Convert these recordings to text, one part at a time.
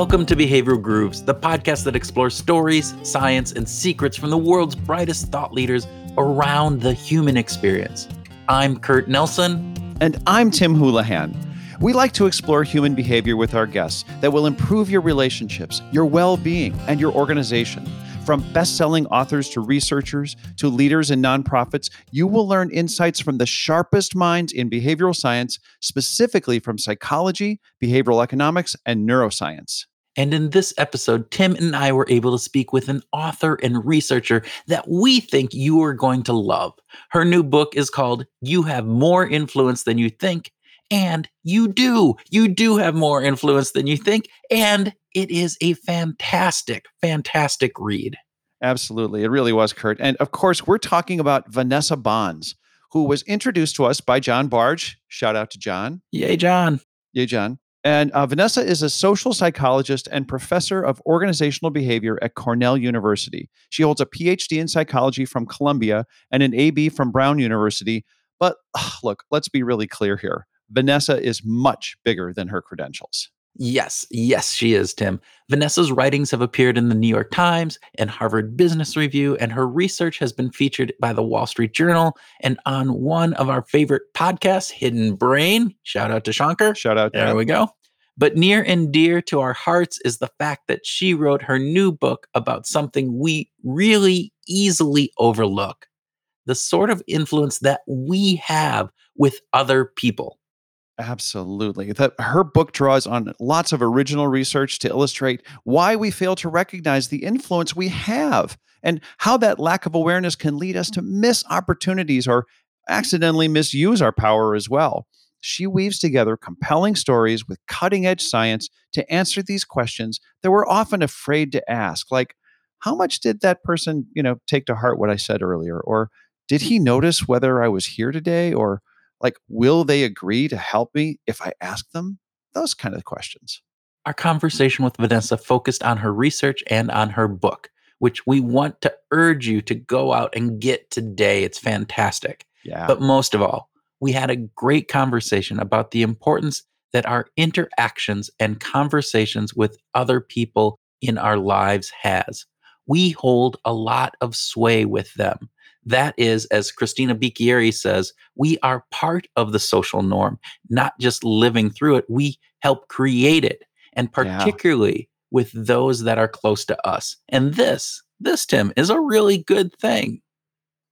Welcome to Behavioral Grooves, the podcast that explores stories, science, and secrets from the world's brightest thought leaders around the human experience. I'm Kurt Nelson. And I'm Tim Houlihan. We like to explore human behavior with our guests that will improve your relationships, your well being, and your organization. From best selling authors to researchers to leaders in nonprofits, you will learn insights from the sharpest minds in behavioral science, specifically from psychology, behavioral economics, and neuroscience. And in this episode, Tim and I were able to speak with an author and researcher that we think you are going to love. Her new book is called You Have More Influence Than You Think. And you do. You do have more influence than you think. And it is a fantastic, fantastic read. Absolutely. It really was, Kurt. And of course, we're talking about Vanessa Bohns, who was introduced to us by John Bargh. Shout out to John. Yay, John. Yay, John. And uh, Vanessa is a social psychologist and professor of organizational behavior at Cornell University. She holds a PhD in psychology from Columbia and an AB from Brown University. But ugh, look, let's be really clear here. Vanessa is much bigger than her credentials. Yes, yes, she is, Tim. Vanessa's writings have appeared in the New York Times and Harvard Business Review, and her research has been featured by the Wall Street Journal and on one of our favorite podcasts, Hidden Brain. Shout out to Shankar. Shout out. There we go. But near and dear to our hearts is the fact that she wrote her new book about something we really easily overlook the sort of influence that we have with other people. Absolutely. That her book draws on lots of original research to illustrate why we fail to recognize the influence we have and how that lack of awareness can lead us to mm. miss opportunities or accidentally misuse our power as well. She weaves together compelling stories with cutting edge science to answer these questions that we're often afraid to ask, like, how much did that person, you know, take to heart what I said earlier? Or did he notice whether I was here today? Or like, will they agree to help me if I ask them? Those kind of questions. Our conversation with Vanessa focused on her research and on her book, which we want to urge you to go out and get today. It's fantastic. Yeah. But most of all, we had a great conversation about the importance that our interactions and conversations with other people in our lives has. We hold a lot of sway with them. That is, as Christina Bicchieri says, we are part of the social norm, not just living through it. We help create it, and particularly yeah. with those that are close to us. And this, this, Tim, is a really good thing.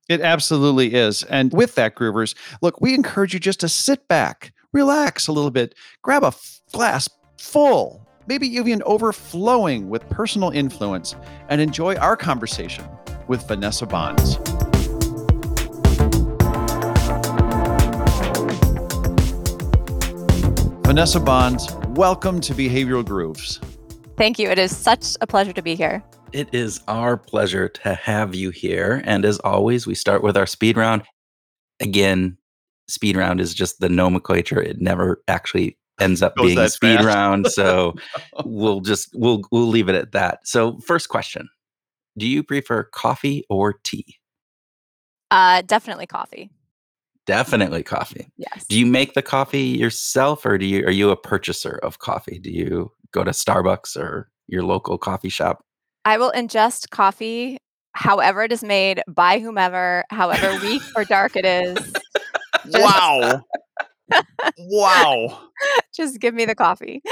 It absolutely is. And with that, Groovers, look, we encourage you just to sit back, relax a little bit, grab a f- glass full, maybe even overflowing with personal influence, and enjoy our conversation with Vanessa Bohns. Vanessa Bohns, welcome to Behavioral Grooves. Thank you. It is such a pleasure to be here. It is our pleasure to have you here. And as always, we start with our speed round. Again, speed round is just the nomenclature. It never actually ends up being a speed fast. round. So we'll just we'll we'll leave it at that. So first question. Do you prefer coffee or tea? Uh definitely coffee. Definitely coffee. Yes. Do you make the coffee yourself or do you are you a purchaser of coffee? Do you go to Starbucks or your local coffee shop? I will ingest coffee however it is made by whomever, however weak or dark it is. wow. wow. Just give me the coffee.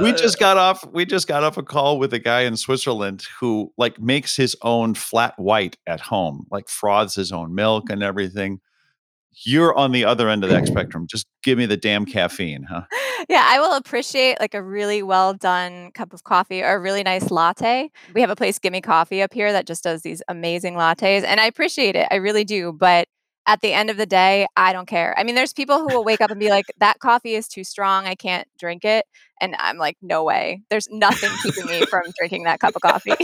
We just got off we just got off a call with a guy in Switzerland who like makes his own flat white at home, like froths his own milk and everything you're on the other end of that spectrum. Just give me the damn caffeine, huh? Yeah, I will appreciate like a really well done cup of coffee or a really nice latte. We have a place, Gimme Coffee, up here that just does these amazing lattes, and I appreciate it. I really do. But at the end of the day, I don't care. I mean, there's people who will wake up and be like, that coffee is too strong. I can't drink it. And I'm like, no way. There's nothing keeping me from drinking that cup of coffee.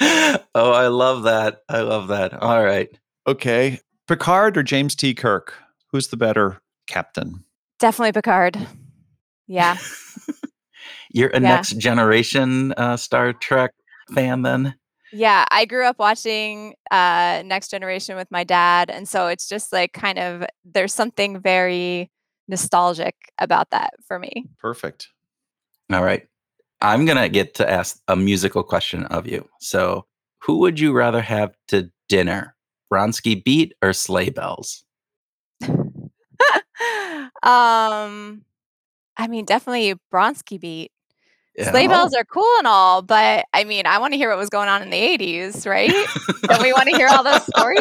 oh, I love that. I love that. All right. Okay. Picard or James T. Kirk? Who's the better captain? Definitely Picard. Yeah. You're a yeah. next generation uh, Star Trek fan then? Yeah, I grew up watching uh, Next Generation with my dad. And so it's just like kind of, there's something very nostalgic about that for me. Perfect. All right. I'm going to get to ask a musical question of you. So, who would you rather have to dinner? Bronski Beat or Sleigh Bells? um, I mean, definitely Bronski Beat. Yeah. Sleigh bells are cool and all, but I mean, I want to hear what was going on in the 80s, right? Don't we want to hear all those stories?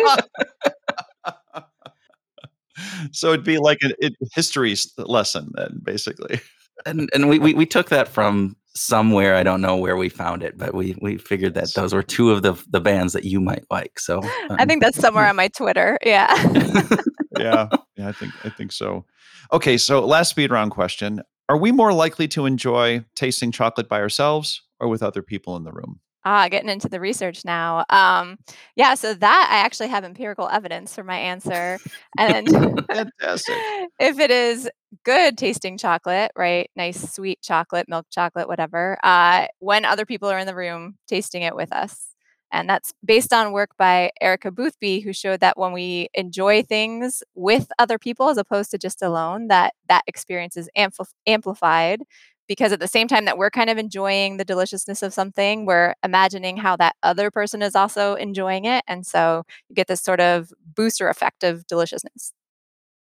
so it'd be like a, a history lesson then, basically. and and we, we we took that from somewhere. I don't know where we found it, but we we figured that those were two of the the bands that you might like. So I um, think that's somewhere on my Twitter. Yeah. yeah, yeah, I think I think so. Okay, so last speed round question: Are we more likely to enjoy tasting chocolate by ourselves or with other people in the room? Ah, getting into the research now. Um, yeah, so that I actually have empirical evidence for my answer. And Fantastic. if it is good tasting chocolate, right? Nice sweet chocolate, milk chocolate, whatever, uh, when other people are in the room tasting it with us. And that's based on work by Erica Boothby, who showed that when we enjoy things with other people as opposed to just alone, that that experience is ampli- amplified because at the same time that we're kind of enjoying the deliciousness of something, we're imagining how that other person is also enjoying it. And so you get this sort of booster effect of deliciousness.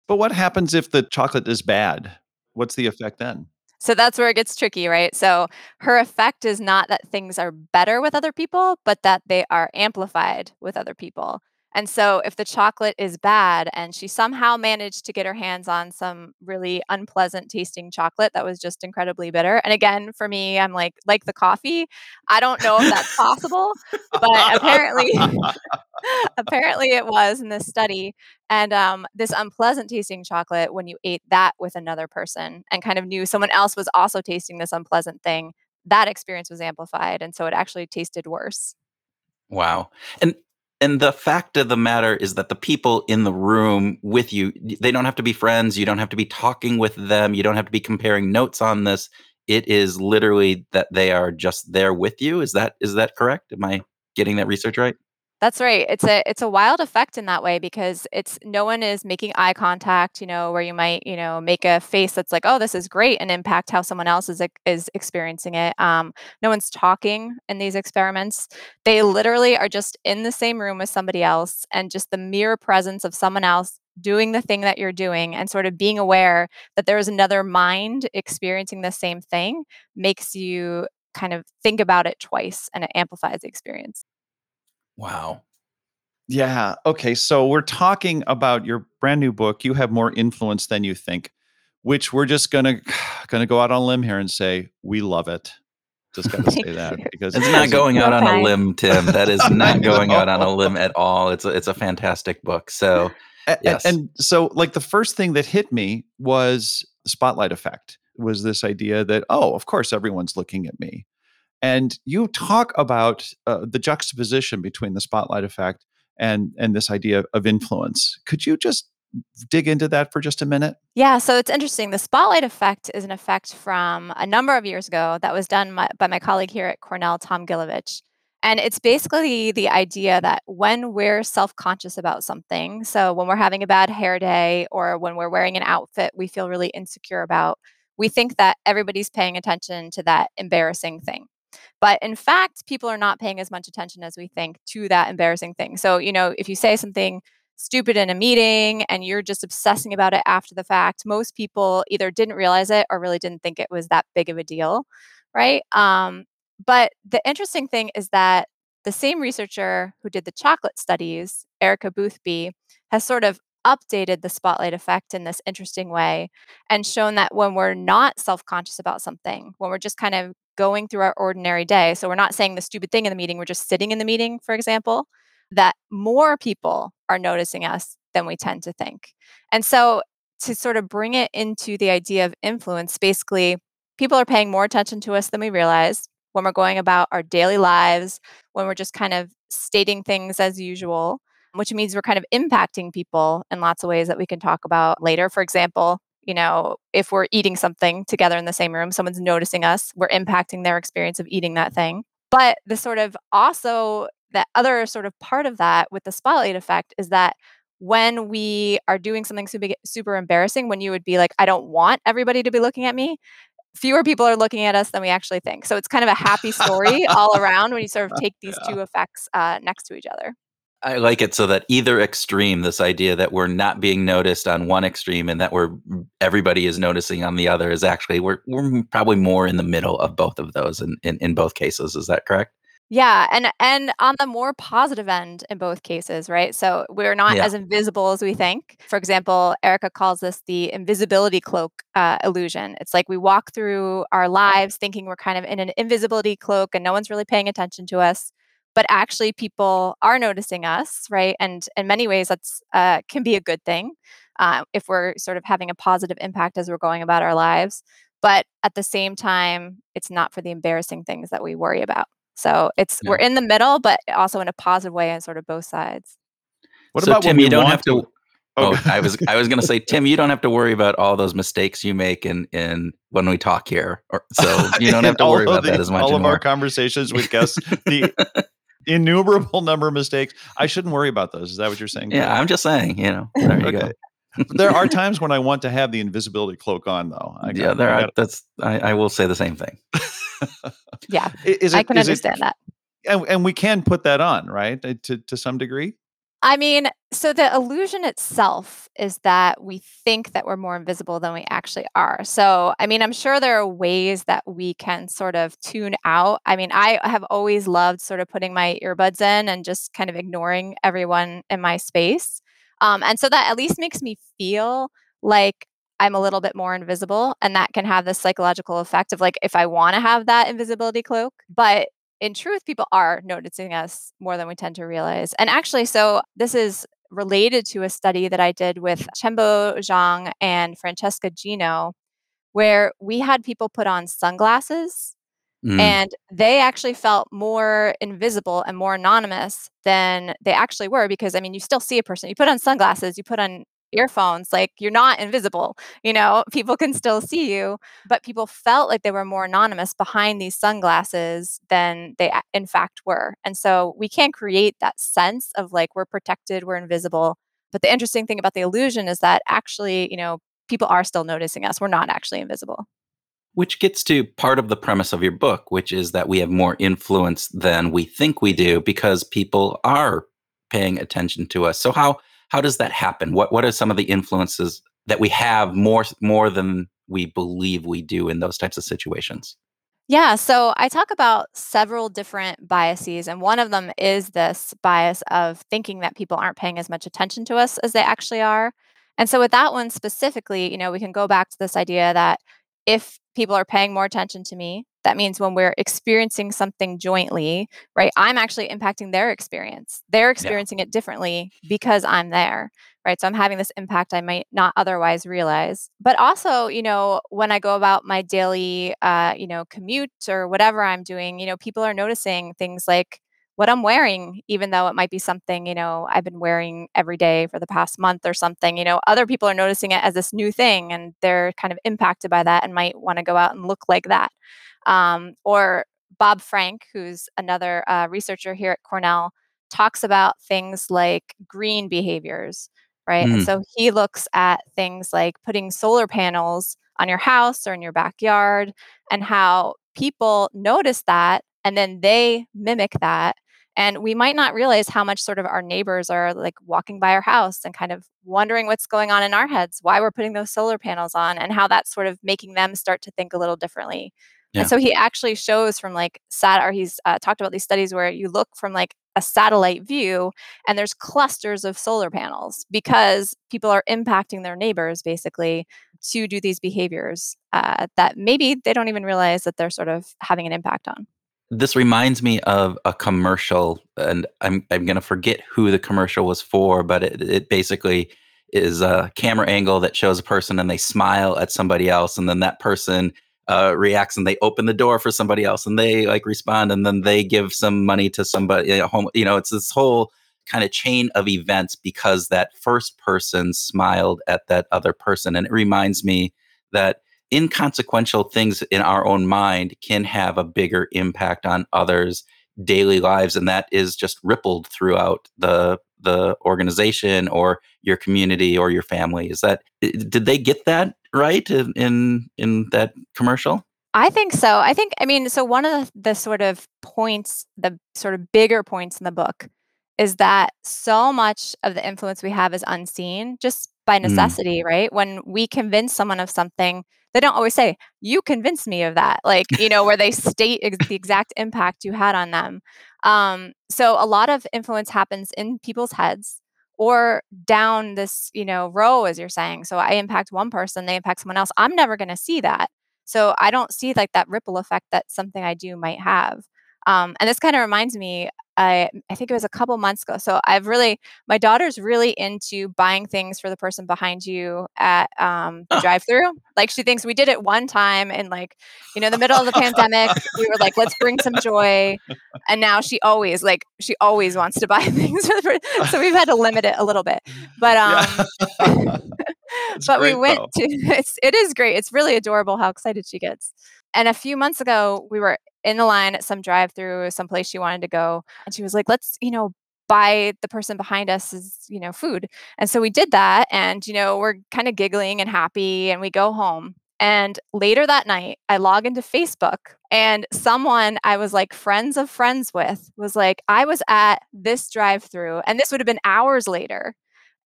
But what happens if the chocolate is bad? What's the effect then? So that's where it gets tricky, right? So her effect is not that things are better with other people, but that they are amplified with other people. And so if the chocolate is bad and she somehow managed to get her hands on some really unpleasant tasting chocolate that was just incredibly bitter. And again, for me, I'm like like the coffee. I don't know if that's possible, but apparently apparently it was in this study. And um, this unpleasant tasting chocolate, when you ate that with another person and kind of knew someone else was also tasting this unpleasant thing, that experience was amplified. And so it actually tasted worse. wow. And and the fact of the matter is that the people in the room with you they don't have to be friends. You don't have to be talking with them. You don't have to be comparing notes on this. It is literally that they are just there with you. Is that is that correct? Am I getting that research right? That's right. It's a it's a wild effect in that way because it's no one is making eye contact, you know, where you might, you know, make a face that's like, "Oh, this is great," and impact how someone else is is experiencing it. Um, no one's talking in these experiments. They literally are just in the same room with somebody else, and just the mere presence of someone else doing the thing that you're doing and sort of being aware that there is another mind experiencing the same thing makes you kind of think about it twice, and it amplifies the experience. Wow. Yeah. Okay. So we're talking about your brand new book. You have more influence than you think, which we're just gonna gonna go out on a limb here and say we love it. Just got to say that because It's not going out on a limb, Tim. That is not going out on a limb at all. It's a, it's a fantastic book. So A- a- Yes. And so, like, the first thing that hit me was the spotlight effect, was this idea that, oh, of course, everyone's looking at me. And you talk about uh, the juxtaposition between the spotlight effect and, and this idea of influence. Could you just dig into that for just a minute? Yeah, so it's interesting. The spotlight effect is an effect from a number of years ago that was done my, by my colleague here at Cornell, Tom Gilovich. And it's basically the idea that when we're self conscious about something, so when we're having a bad hair day or when we're wearing an outfit we feel really insecure about, we think that everybody's paying attention to that embarrassing thing. But in fact, people are not paying as much attention as we think to that embarrassing thing. So, you know, if you say something stupid in a meeting and you're just obsessing about it after the fact, most people either didn't realize it or really didn't think it was that big of a deal, right? Um, but the interesting thing is that the same researcher who did the chocolate studies, Erica Boothby, has sort of updated the spotlight effect in this interesting way and shown that when we're not self conscious about something, when we're just kind of going through our ordinary day, so we're not saying the stupid thing in the meeting, we're just sitting in the meeting, for example, that more people are noticing us than we tend to think. And so, to sort of bring it into the idea of influence, basically, people are paying more attention to us than we realize when we're going about our daily lives, when we're just kind of stating things as usual, which means we're kind of impacting people in lots of ways that we can talk about later. For example, you know, if we're eating something together in the same room, someone's noticing us, we're impacting their experience of eating that thing. But the sort of also the other sort of part of that with the spotlight effect is that when we are doing something super, super embarrassing, when you would be like, I don't want everybody to be looking at me, fewer people are looking at us than we actually think. So it's kind of a happy story all around when you sort of take these yeah. two effects uh, next to each other. I like it so that either extreme, this idea that we're not being noticed on one extreme and that we're everybody is noticing on the other is actually we're we're probably more in the middle of both of those in, in, in both cases. Is that correct? Yeah, and and on the more positive end in both cases, right? So we're not yeah. as invisible as we think. For example, Erica calls this the invisibility cloak uh, illusion. It's like we walk through our lives thinking we're kind of in an invisibility cloak and no one's really paying attention to us, but actually people are noticing us, right? And in many ways, that's uh, can be a good thing uh, if we're sort of having a positive impact as we're going about our lives. But at the same time, it's not for the embarrassing things that we worry about. So it's yeah. we're in the middle, but also in a positive way on sort of both sides. What so about Tim? You don't have to. to oh, oh I was I was going to say, Tim, you don't have to worry about all those mistakes you make in in when we talk here. Or, so you don't have to worry about the, that as much. All anymore. of our conversations with guests, the innumerable number of mistakes. I shouldn't worry about those. Is that what you're saying? Yeah, I'm just saying. You know, there you okay. go there are times when I want to have the invisibility cloak on, though. I yeah, there are. That's I, I, will say the same thing. yeah, is it, I can understand it, that and, and we can put that on, right? To to some degree. I mean, so the illusion itself is that we think that we're more invisible than we actually are. So, I mean, I'm sure there are ways that we can sort of tune out. I mean, I have always loved sort of putting my earbuds in and just kind of ignoring everyone in my space. Um, and so that at least makes me feel like I'm a little bit more invisible. And that can have this psychological effect of like, if I want to have that invisibility cloak. But in truth, people are noticing us more than we tend to realize. And actually, so this is related to a study that I did with Chenbo Zhong and Francesca Gino, where we had people put on sunglasses mm. and they actually felt more invisible and more anonymous than they actually were because I mean, you still see a person. You put on sunglasses, you put on earphones like you're not invisible you know? People can still see you but people felt like they were more anonymous behind these sunglasses than they in fact were and so we can create that sense of like we're protected we're invisible but the interesting thing about the illusion is that actually you know people are still noticing us we're not actually invisible. Which gets to part of the premise of your book which is that we have more influence than we think we do because people are paying attention to us. So how how does that happen? What what are some of the influences that we have more more than we believe we do in those types of situations? Yeah, so I talk about several different biases, and one of them is this bias of thinking that people aren't paying as much attention to us as they actually are. And so, with that one specifically, you know, we can go back to this idea that if people are paying more attention to me, that means when we're experiencing something jointly, right? I'm actually impacting their experience. They're experiencing yeah. it differently because I'm there, right? So I'm having this impact I might not otherwise realize. But also, you know, when I go about my daily, uh, you know, commute or whatever I'm doing, you know, people are noticing things like what I'm wearing, even though it might be something, you know, I've been wearing every day for the past month or something. You know, other people are noticing it as this new thing and they're kind of impacted by that and might want to go out and look like that. Um, or Bob Frank, who's another uh, researcher here at Cornell, talks about things like green behaviors, right? Mm. And so he looks at things like putting solar panels on your house or in your backyard and how people notice that and then they mimic that and we might not realize how much sort of our neighbors are like walking by our house and kind of wondering what's going on in our heads, why we're putting those solar panels on, and how that's sort of making them start to think a little differently. Yeah. And so he actually shows from like sat or he's uh, talked about these studies where you look from like a satellite view and there's clusters of solar panels because people are impacting their neighbors basically to do these behaviors uh, that maybe they don't even realize that they're sort of having an impact on. This reminds me of a commercial, and I'm I'm gonna forget who the commercial was for, but it, it basically is a camera angle that shows a person and they smile at somebody else, and then that person uh, reacts and they open the door for somebody else and they like respond and then they give some money to somebody home you know it's this whole kind of chain of events because that first person smiled at that other person. And it reminds me that inconsequential things in our own mind can have a bigger impact on others daily lives and that is just rippled throughout the the organization or your community or your family. Is that did they get that right in in, in that commercial? I think so. I think I mean, so one of the, the sort of points, the sort of bigger points in the book is that so much of the influence we have is unseen just by Mm. necessity, right? When we convince someone of something, they don't always say, You convinced me of that. Like, you know, where they state ex- the exact impact you had on them. Um, so a lot of influence happens in people's heads or down this, you know, row, as you're saying. So I impact one person, they impact someone else. I'm never going to see that. So I don't see like that ripple effect that something I do might have. Um, and this kind of reminds me, I I think it was a couple months ago. So I've really my daughter's really into buying things for the person behind you at um, the Huh. drive-through. Like she thinks we did it one time in like you know the middle of the pandemic. We were like, let's bring some joy, and now she always like she always wants to buy things for the per- so we've had to limit it a little bit. But um, Yeah. But we went though. to it's it is great. It's really adorable how excited she gets. And a few months ago, we were in the line at some drive-through, some place she wanted to go, and she was like, "Let's, you know, buy the person behind us is, you know, food." And so we did that, and you know, we're kind of giggling and happy, and we go home. And later that night, I log into Facebook, and someone I was like friends of friends with was like, "I was at this drive-through," and this would have been hours later.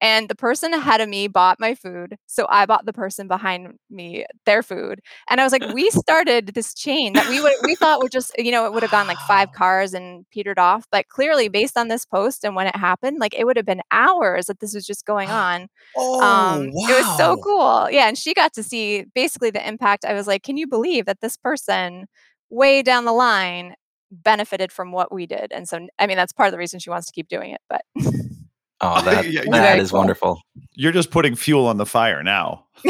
And the person ahead of me bought my food. So I bought the person behind me their food. And I was like, we started this chain that we would we thought would just, you know, it would have gone like five cars and petered off. But clearly based on this post and when it happened, like it would have been hours that this was just going on. Oh, Um, it was so cool. Yeah. And she got to see basically the impact. I was like, can you believe that this person way down the line benefited from what we did? And so I mean that's part of the reason she wants to keep doing it. But Oh, that Yeah, it's you're that very is cool. wonderful. you're just putting fuel on the fire now.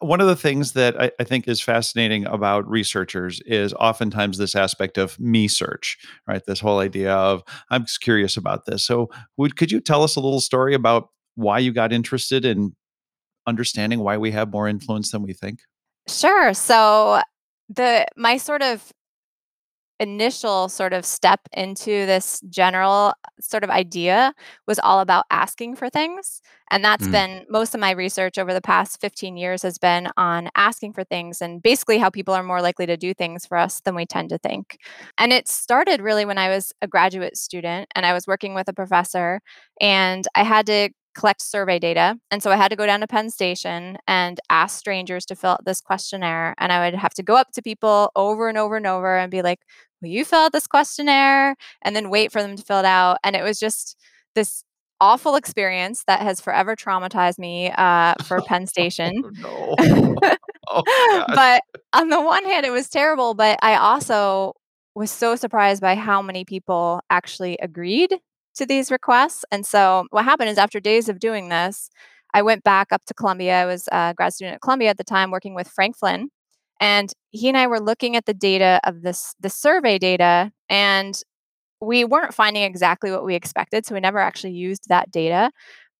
One of the things that I, I think is fascinating about researchers is oftentimes this aspect of me search, right? This whole idea of I'm just curious about this. So, would could you tell us a little story about why you got interested in understanding why we have more influence than we think? Sure. So the my sort of initial sort of step into this general sort of idea was all about asking for things. And that's Mm, been most of my research over the past 15 years has been on asking for things and basically how people are more likely to do things for us than we tend to think. And it started really when I was a graduate student and I was working with a professor and I had to collect survey data. And so I had to go down to Penn Station and ask strangers to fill out this questionnaire. And I would have to go up to people over and over and over and be like, Will you fill out this questionnaire? And then wait for them to fill it out. And it was just this awful experience that has forever traumatized me uh, for Penn Station. Oh no. Oh but on the one hand, it was terrible, but I also was so surprised by how many people actually agreed to these requests. And so, what happened is, after days of doing this, I went back up to Columbia. I was a grad student at Columbia at the time, working with Frank Flynn, and he and I were looking at the data of this the survey data, and we weren't finding exactly what we expected, so we never actually used that data.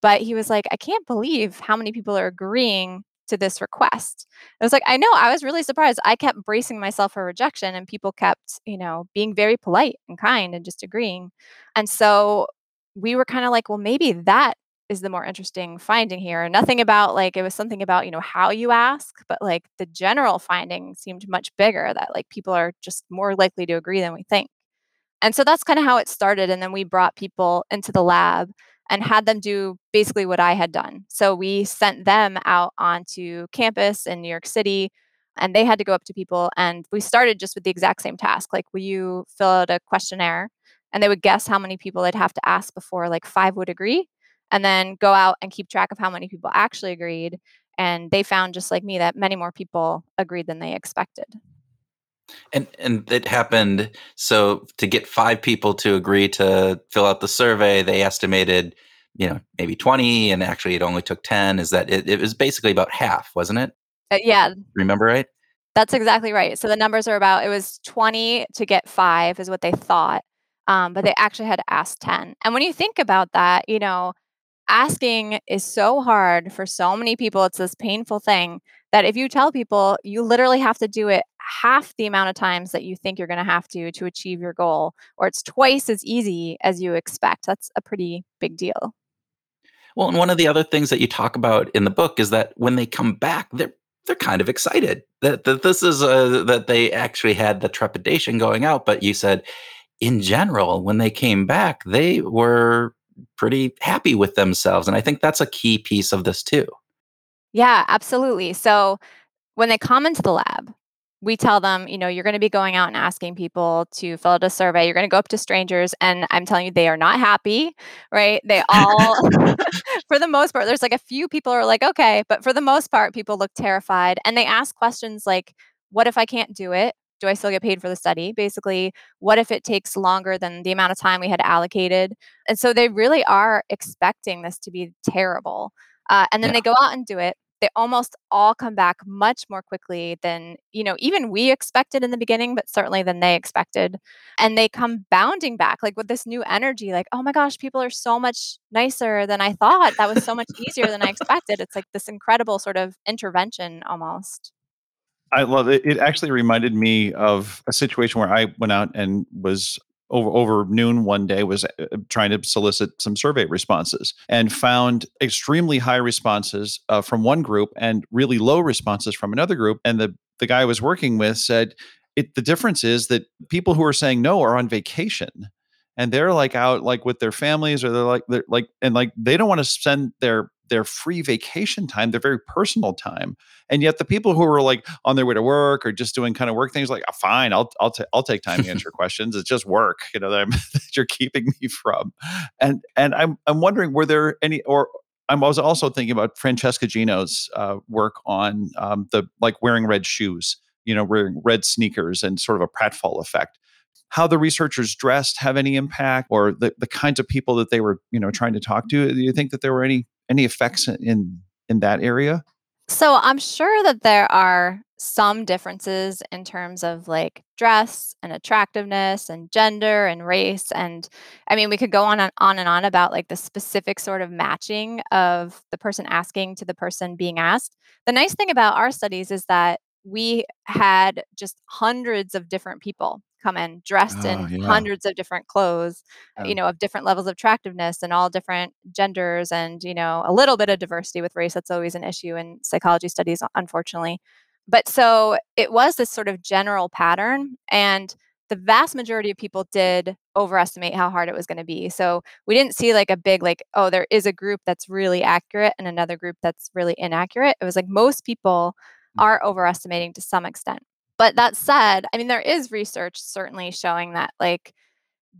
But he was like, I can't believe how many people are agreeing to this request. I was like, I know, I was really surprised. I kept bracing myself for rejection and people kept, you know, being very polite and kind and just agreeing. And so we were kind of like, well, maybe that is the more interesting finding here. Nothing about like it was something about, you know, how you ask, but like the general finding seemed much bigger that like people are just more likely to agree than we think. And so that's kind of how it started. And then we brought people into the lab and had them do basically what I had done. So we sent them out onto campus in New York City and they had to go up to people. And we started just with the exact same task like, will you fill out a questionnaire? And they would guess how many people they'd have to ask before like five would agree. And then go out and keep track of how many people actually agreed. And they found, just like me, that many more people agreed than they expected. And and it happened. So to get five people to agree to fill out the survey, they estimated, you know, maybe twenty, and actually it only took ten. Is that it? It was basically about half, wasn't it? Uh, yeah, Remember right? That's exactly right. So the numbers are about it was 20 to get 5 is what they thought. Um, but they actually had to ask 10. And when you think about that, you know, asking is so hard for so many people. It's this painful thing that if you tell people you literally have to do it half the amount of times that you think you're going to have to to achieve your goal, or it's twice as easy as you expect. That's a pretty big deal. Well, and one of the other things that you talk about in the book is that when they come back, they're they're kind of excited that, that this is a, that they actually had the trepidation going out. But you said, in general, when they came back, they were pretty happy with themselves, and I think that's a key piece of this too. Yeah, absolutely. So when they come into the lab, we tell them, you know, you're going to be going out and asking people to fill out a survey. You're going to go up to strangers, and I'm telling you, they are not happy, right? They all, for the most part, there's like a few people are like, okay, but for the most part, people look terrified and they ask questions like, what if I can't do it? Do I still get paid for the study? Basically, what if it takes longer than the amount of time we had allocated? And so they really are expecting this to be terrible. Uh, and then Yeah. they go out and do it they almost all come back much more quickly than you know even we expected in the beginning but certainly than they expected. And they come bounding back like with this new energy like oh my gosh people are so much nicer than i thought. That was so much easier than i expected. It's like this incredible sort of intervention almost. I love it. It actually reminded me of a situation where I went out and was over over noon one day was uh, trying to solicit some survey responses and found extremely high responses uh, from one group and really low responses from another group. And the the guy I was working with said, "It the difference is that people who are saying no are on vacation." And they're like out like with their families or they're like they're like and like they don't want to send their their free vacation time, their very personal time. And yet the people who are like on their way to work or just doing kind of work things like, oh, fine, I'll I'll, ta- I'll take time to answer questions. It's just work, you know, that, I'm, that you're keeping me from. And and I'm I'm wondering, were there any or I was also thinking about Francesca Gino's uh, work on um, the like wearing red shoes, you know, wearing red sneakers and sort of a pratfall effect how the researchers dressed have any impact or the, the kinds of people that they were you know trying to talk to do you think that there were any any effects in in that area So I'm sure that there are some differences in terms of like dress and attractiveness and gender and race. And I mean, we could go on and on and on about like the specific sort of matching of the person asking to the person being asked. The nice thing about our studies is that we had just hundreds of different people come in dressed oh in yeah hundreds of different clothes you know, of different levels of attractiveness and all different genders and, you know, a little bit of diversity with race. That's always an issue in psychology studies, unfortunately. But so it was this sort of general pattern. And the vast majority of people did overestimate how hard it was going to be. So we didn't see like a big, like, oh, there is a group that's really accurate and another group that's really inaccurate. It was like most people mm. are overestimating to some extent. But that said, I mean, there is research certainly showing that, like,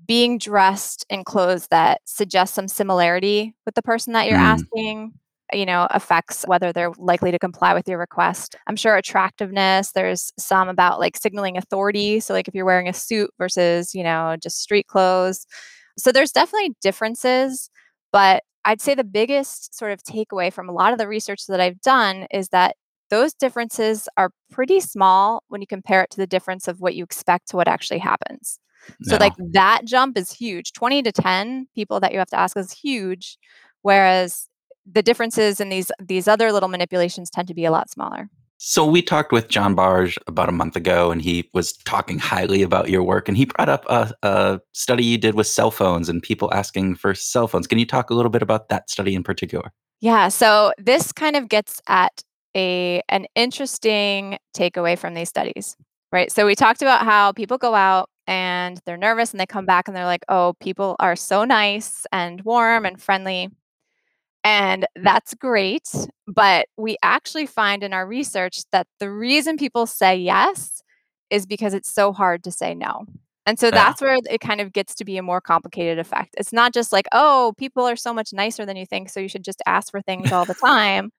being dressed in clothes that suggest some similarity with the person that you're Mm, asking, you know, affects whether they're likely to comply with your request. I'm sure attractiveness, there's some about like signaling authority. So, like if you're wearing a suit versus, you know, just street clothes. So, there's definitely differences. But I'd say the biggest sort of takeaway from a lot of the research that I've done is that those differences are pretty small when you compare it to the difference of what you expect to what actually happens. So, like, that jump is huge. 20 to 10 people that you have to ask is huge, whereas the differences in these these other little manipulations tend to be a lot smaller. So we talked with John Bargh about a month ago, and he was talking highly about your work, and he brought up a, a study you did with cell phones and people asking for cell phones. Can you talk a little bit about that study in particular? Yeah, so this kind of gets at a an interesting takeaway from these studies, right? So we talked about how people go out and they're nervous and they come back and they're like, "Oh, people are so nice and warm and friendly." And that's great, but we actually find in our research that the reason people say yes is because it's so hard to say no. And so that's where it kind of gets to be a more complicated effect. It's not just like, "Oh, people are so much nicer than you think, so you should just ask for things all the time."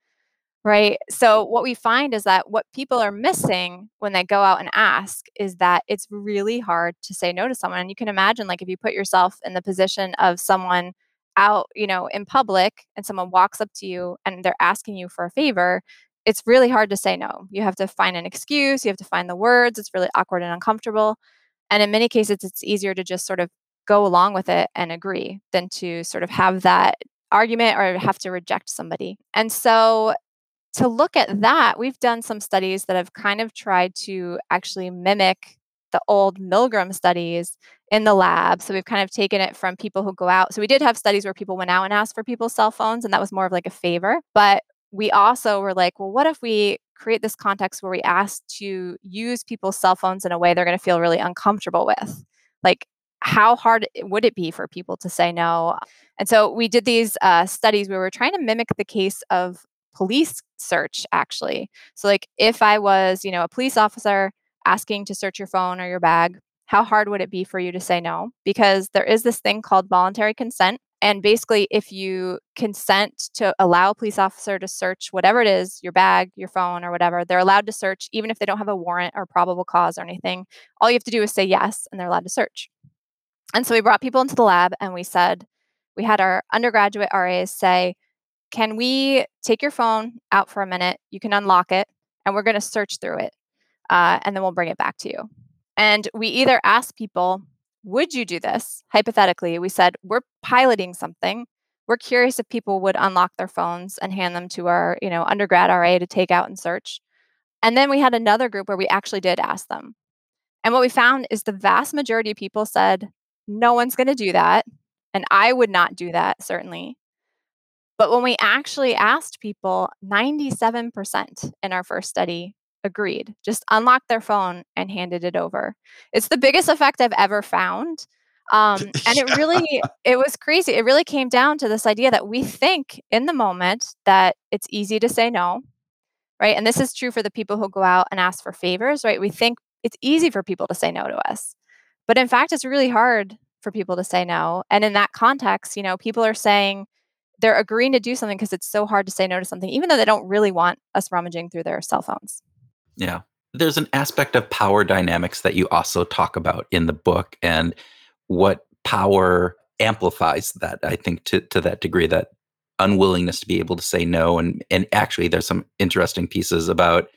Right. So, what we find is that what people are missing when they go out and ask is that it's really hard to say no to someone. And you can imagine, like, if you put yourself in the position of someone out, you know, in public and someone walks up to you and they're asking you for a favor, it's really hard to say no. You have to find an excuse, you have to find the words. It's really awkward and uncomfortable. And in many cases, it's easier to just sort of go along with it and agree than to sort of have that argument or have to reject somebody. And so, to look at that, we've done some studies that have kind of tried to actually mimic the old Milgram studies in the lab. So we've kind of taken it from people who go out. So we did have studies where people went out and asked for people's cell phones, and that was more of like a favor. But we also were like, well, what if we create this context where we ask to use people's cell phones in a way they're going to feel really uncomfortable with? Like, how hard would it be for people to say no? And so we did these uh, studies where we are trying to mimic the case of police search, actually. So, like, if I was, you know, a police officer asking to search your phone or your bag, how hard would it be for you to say no? Because there is this thing called voluntary consent. And basically, if you consent to allow a police officer to search whatever it is, your bag, your phone, or whatever, they're allowed to search even if they don't have a warrant or probable cause or anything. All you have to do is say yes, and they're allowed to search. And so we brought people into the lab and we said, we had our undergraduate RAs say, Can we take your phone out for a minute? You can unlock it, and we're going to search through it. Uh, and then we'll bring it back to you. And we either ask people, would you do this? Hypothetically, we said, we're piloting something. We're curious if people would unlock their phones and hand them to our, you know, undergrad RA to take out and search. And then we had another group where we actually did ask them. And what we found is the vast majority of people said, no one's going to do that. And I would not do that, certainly. But when we actually asked people, 97% in our first study agreed. Just unlocked their phone and handed it over. It's the biggest effect I've ever found. Um, and it really, it was crazy. It really came down to this idea that we think in the moment that it's easy to say no, right? And this is true for the people who go out and ask for favors, right? We think it's easy for people to say no to us. But in fact, it's really hard for people to say no. And in that context, you know, people are saying, they're agreeing to do something because it's so hard to say no to something, even though they don't really want us rummaging through their cell phones. Yeah. There's an aspect of power dynamics that you also talk about in the book and what power amplifies that, I think, to, to that degree, that unwillingness to be able to say no. And and actually there's some interesting pieces about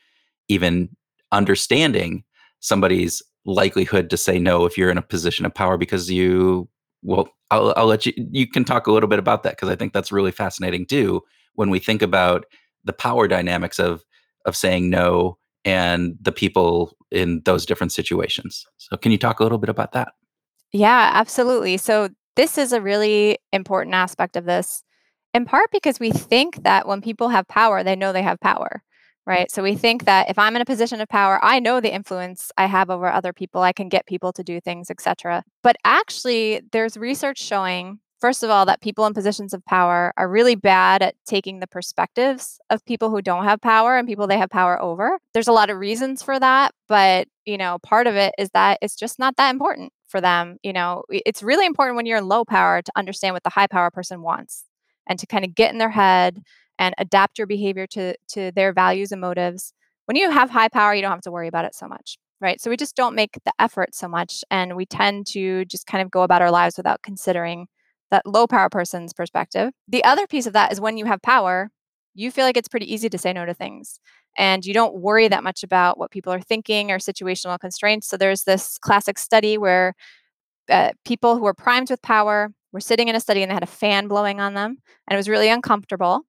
even understanding somebody's likelihood to say no if you're in a position of power because you well I'll, I'll let you you can talk a little bit about that because i think that's really fascinating too when we think about the power dynamics of of saying no and the people in those different situations. So, can you talk a little bit about that? Yeah, absolutely. So, this is a really important aspect of this, in part because we think that when people have power, they know they have power, right? So, we think that if I'm in a position of power, I know the influence I have over other people, I can get people to do things, etc. But actually, there's research showing first of all, that people in positions of power are really bad at taking the perspectives of people who don't have power and people they have power over. There's a lot of reasons for that, but you know, part of it is that it's just not that important for them. You know, it's really important when you're in low power to understand what the high power person wants and to kind of get in their head and adapt your behavior to to their values and motives. When you have high power, you don't have to worry about it so much right? So we just don't make the effort so much and we tend to just kind of go about our lives without considering that low power person's perspective. The other piece of that is when you have power, you feel like it's pretty easy to say no to things and you don't worry that much about what people are thinking or situational constraints. So there's this classic study where uh, people who were primed with power were sitting in a study and they had a fan blowing on them and it was really uncomfortable.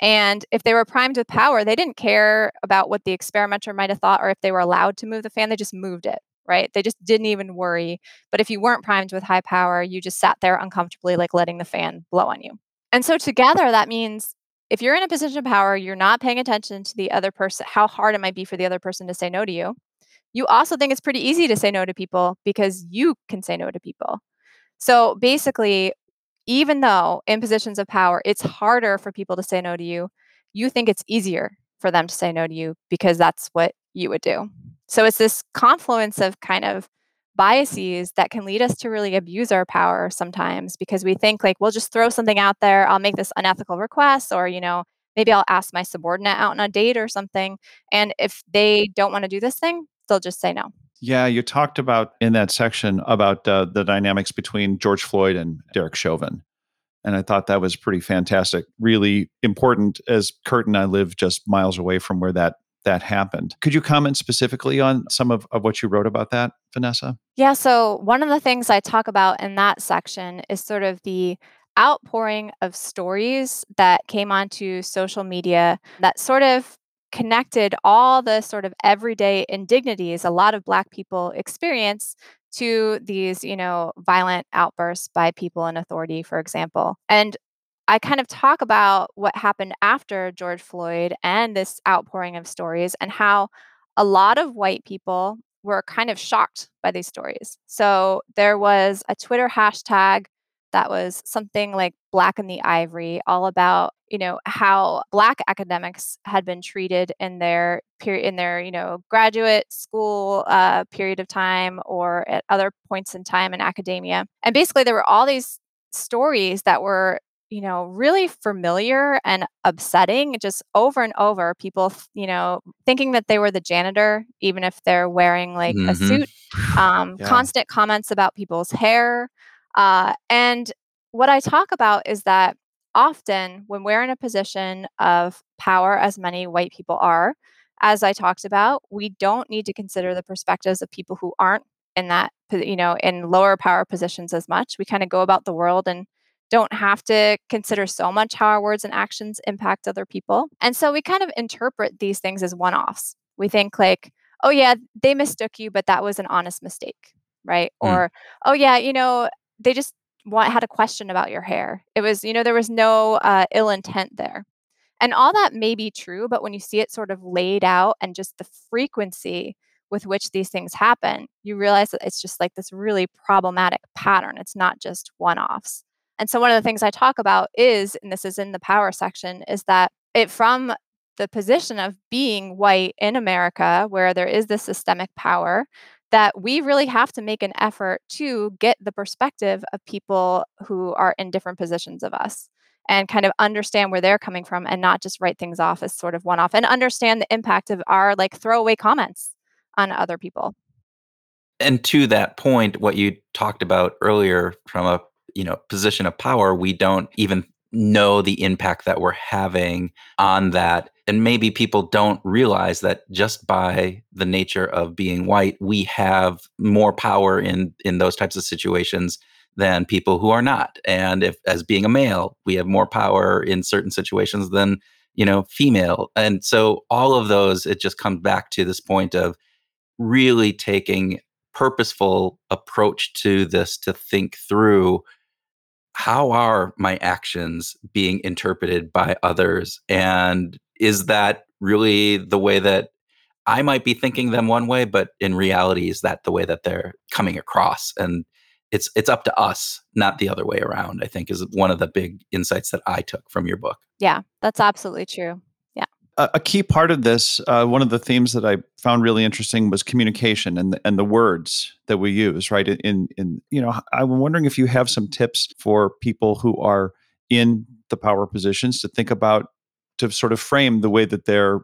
And if they were primed with power, they didn't care about what the experimenter might have thought or if they were allowed to move the fan, they just moved it right? They just didn't even worry. But if you weren't primed with high power, you just sat there uncomfortably, like letting the fan blow on you. And so, together, that means if you're in a position of power, you're not paying attention to the other person, how hard it might be for the other person to say no to you. You also think it's pretty easy to say no to people because you can say no to people. So basically, even though in positions of power, it's harder for people to say no to you, you think it's easier for them to say no to you because that's what you would do. So it's this confluence of kind of biases that can lead us to really abuse our power sometimes because we think like we'll just throw something out there, I'll make this unethical request or you know, maybe I'll ask my subordinate out on a date or something and if they don't want to do this thing, they'll just say no. Yeah, you talked about in that section about uh, the dynamics between George Floyd and Derek Chauvin. And I thought that was pretty fantastic, really important as Kurt and I live just miles away from where that that happened. Could you comment specifically on some of, of what you wrote about that, Vanessa? Yeah. So, one of the things I talk about in that section is sort of the outpouring of stories that came onto social media that sort of connected all the sort of everyday indignities a lot of black people experience to these, you know, violent outbursts by people in authority, for example. And I kind of talk about what happened after George Floyd and this outpouring of stories and how a lot of white people were kind of shocked by these stories. So there was a Twitter hashtag that was something like black in the ivory all about you know how black academics had been treated in their period in their you know graduate school uh, period of time or at other points in time in academia and basically there were all these stories that were you know really familiar and upsetting just over and over people you know thinking that they were the janitor even if they're wearing like mm-hmm. a suit um, yeah. constant comments about people's hair uh, and what I talk about is that often when we're in a position of power, as many white people are, as I talked about, we don't need to consider the perspectives of people who aren't in that, you know, in lower power positions as much. We kind of go about the world and don't have to consider so much how our words and actions impact other people. And so we kind of interpret these things as one offs. We think, like, oh, yeah, they mistook you, but that was an honest mistake, right? Mm. Or, oh, yeah, you know, they just want, had a question about your hair. It was, you know, there was no uh, ill intent there. And all that may be true, but when you see it sort of laid out and just the frequency with which these things happen, you realize that it's just like this really problematic pattern. It's not just one offs. And so, one of the things I talk about is, and this is in the power section, is that it from the position of being white in America, where there is this systemic power, that we really have to make an effort to get the perspective of people who are in different positions of us and kind of understand where they're coming from and not just write things off as sort of one off and understand the impact of our like throwaway comments on other people. And to that point, what you talked about earlier from a you know position of power, we don't even know the impact that we're having on that and maybe people don't realize that just by the nature of being white we have more power in in those types of situations than people who are not. And if as being a male we have more power in certain situations than you know female. And so all of those it just comes back to this point of really taking purposeful approach to this to think through how are my actions being interpreted by others and is that really the way that I might be thinking them one way, but in reality, is that the way that they're coming across? And it's it's up to us, not the other way around. I think is one of the big insights that I took from your book. Yeah, that's absolutely true. A key part of this, uh, one of the themes that I found really interesting was communication and the, and the words that we use. Right in in you know, I'm wondering if you have some tips for people who are in the power positions to think about to sort of frame the way that they're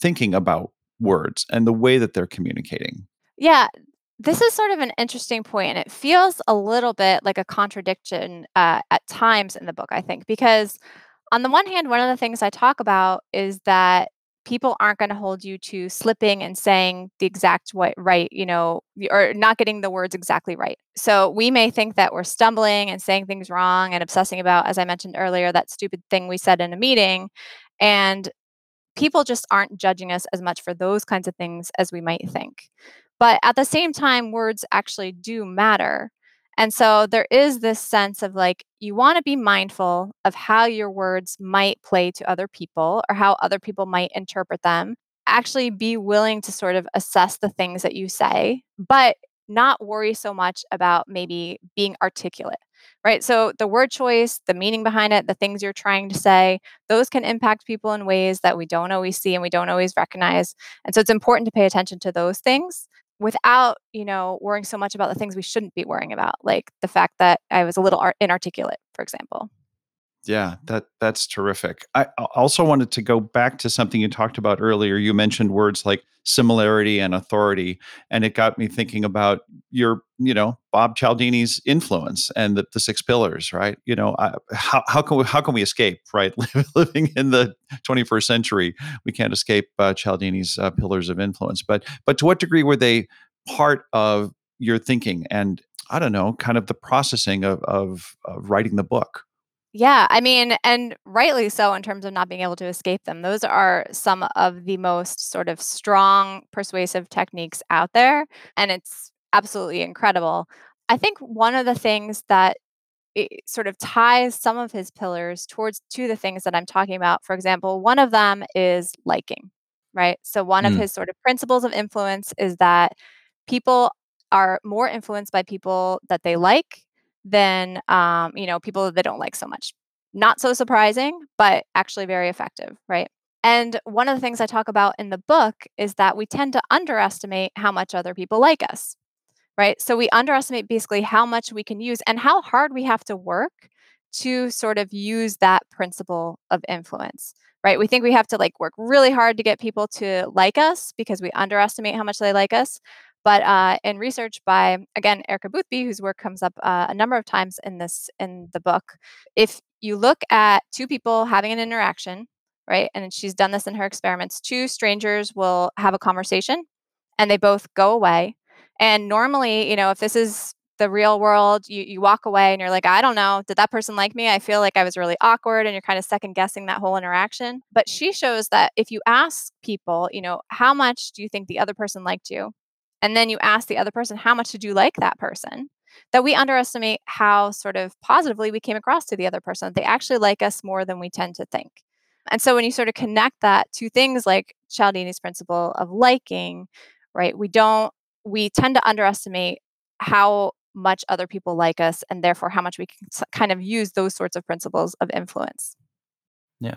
thinking about words and the way that they're communicating. Yeah, this is sort of an interesting point, and it feels a little bit like a contradiction uh, at times in the book, I think, because on the one hand, one of the things I talk about is that people aren't going to hold you to slipping and saying the exact right, you know, or not getting the words exactly right. So we may think that we're stumbling and saying things wrong and obsessing about, as I mentioned earlier, that stupid thing we said in a meeting. And people just aren't judging us as much for those kinds of things as we might think. But at the same time, words actually do matter. And so there is this sense of like, you want to be mindful of how your words might play to other people or how other people might interpret them. Actually, be willing to sort of assess the things that you say, but not worry so much about maybe being articulate, right? So the word choice, the meaning behind it, the things you're trying to say, those can impact people in ways that we don't always see and we don't always recognize. And so it's important to pay attention to those things without you know worrying so much about the things we shouldn't be worrying about like the fact that i was a little inarticulate for example yeah that that's terrific. I also wanted to go back to something you talked about earlier. You mentioned words like similarity and authority and it got me thinking about your you know bob cialdini's influence and the, the six pillars right? You know I, how, how can we how can we escape right? Living in the 21st century we can't escape uh, cialdini's uh, pillars of influence. But but to what degree were they part of your thinking and i don't know kind of the processing of of, of writing the book Yeah, I mean, and rightly so in terms of not being able to escape them. Those are some of the most sort of strong persuasive techniques out there, and it's absolutely incredible. I think one of the things that it sort of ties some of his pillars towards to the things that I'm talking about. For example, one of them is liking, right? So one of Mm, his sort of principles of influence is that people are more influenced by people that they like than um, you know people that they don't like so much. Not so surprising, but actually very effective, right? And one of the things I talk about in the book is that we tend to underestimate how much other people like us right? So we underestimate basically how much we can use and how hard we have to work to sort of use that principle of influence, right? We think we have to like work really hard to get people to like us because we underestimate how much they like us. But uh, in research by again Erica Boothby, whose work comes up uh, a number of times in this in the book, if you look at two people having an interaction, right, and she's done this in her experiments, two strangers will have a conversation, and they both go away, and normally, you know, if this is the real world, you you walk away and you're like, "I don't know, did that person like me? I feel like I was really awkward," and you're kind of second guessing that whole interaction. But she shows that if you ask people, you know, "How much do you think the other person liked you?" And then you ask the other person, "How much did you like that person?" That we underestimate how sort of positively we came across to the other person. They actually like us more than we tend to think. And so when you sort of connect that to things like Cialdini's principle of liking, right? We don't we tend to underestimate how much other people like us and therefore how much we can kind of use those sorts of principles of influence. yeah.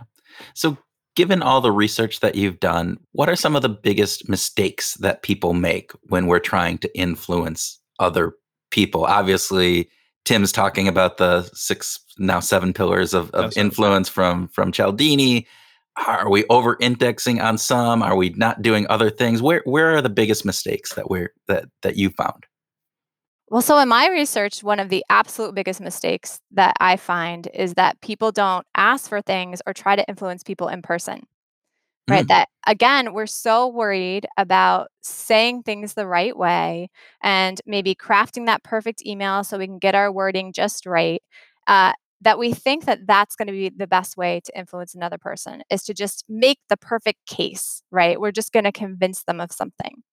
So, given all the research that you've done, what are some of the biggest mistakes that people make when we're trying to influence other people? Obviously, Tim's talking about the six, now seven pillars of, of That's influence from from Cialdini. Are we over indexing on some? Are we not doing other things? Where where are the biggest mistakes that we're that that you found? Well, so in my research, one of the absolute biggest mistakes that I find is that people don't ask for things or try to influence people in person, right? Mm, That again, we're so worried about saying things the right way and maybe crafting that perfect email so we can get our wording just right. Uh, that we think that that's going to be the best way to influence another person is to just make the perfect case, right? We're just going to convince them of something.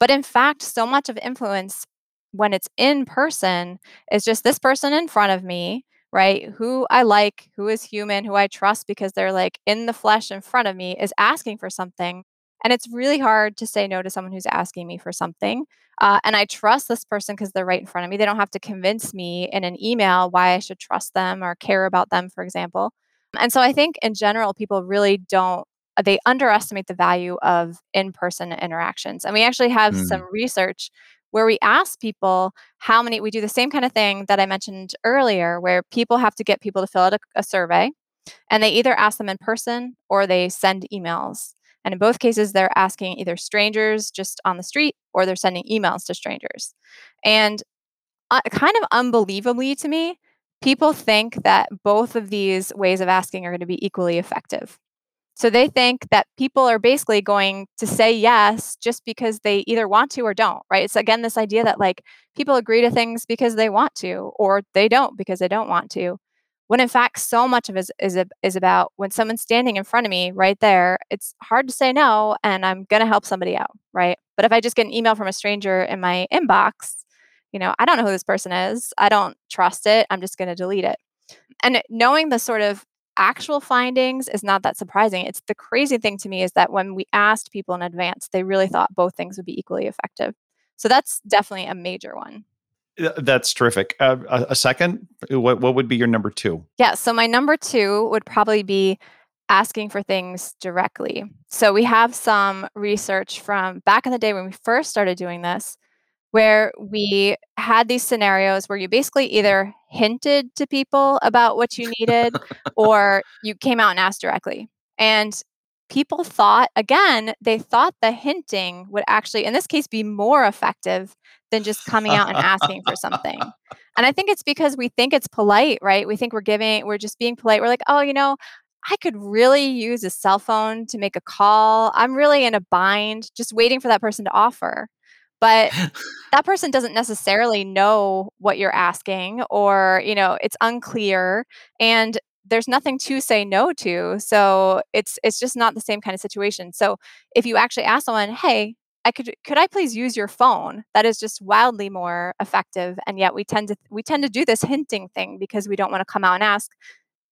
But in fact, so much of influence when it's in person is just this person in front of me, right? Who I like, who is human, who I trust because they're like in the flesh in front of me is asking for something. And it's really hard to say no to someone who's asking me for something. Uh, and I trust this person because they're right in front of me. They don't have to convince me in an email why I should trust them or care about them, for example. And so I think in general, people really don't uh, they underestimate the value of in-person interactions. And we actually have some mm, research where we ask people how many we do the same kind of thing that I mentioned earlier where people have to get people to fill out a, a survey and they either ask them in person or they send emails. And in both cases they're asking either strangers just on the street or they're sending emails to strangers. And uh, kind of unbelievably to me, people think that both of these ways of asking are going to be equally effective. So they think that people are basically going to say yes just because they either want to or don't, right? It's again this idea that like people agree to things because they want to or they don't because they don't want to. When in fact so much of it is is, is about when someone's standing in front of me right there, it's hard to say no and I'm going to help somebody out, right? But if I just get an email from a stranger in my inbox, you know, I don't know who this person is. I don't trust it. I'm just going to delete it. And knowing the sort of actual findings is not that surprising. It's the crazy thing to me is that when we asked people in advance, they really thought both things would be equally effective. So that's definitely a major one. That's terrific. Uh, a, a second, what what would be your number two? Yeah. So my number two would probably be asking for things directly. So we have some research from back in the day when we first started doing this where we had these scenarios where you basically either hinted to people about what you needed or you came out and asked directly. And people thought, again, they thought the hinting would actually, in this case, be more effective than just coming out and asking for something. And I think it's because we think it's polite, right? We think we're giving, we're just being polite. We're like, oh, you know, I could really use a cell phone to make a call. I'm really in a bind, just waiting for that person to offer. But that person doesn't necessarily know what you're asking or, you know, it's unclear and there's nothing to say no to. So it's it's just not the same kind of situation. So if you actually ask someone, "Hey, I could could I please use your phone?" That is just wildly more effective and yet we tend to we tend to do this hinting thing because we don't want to come out and ask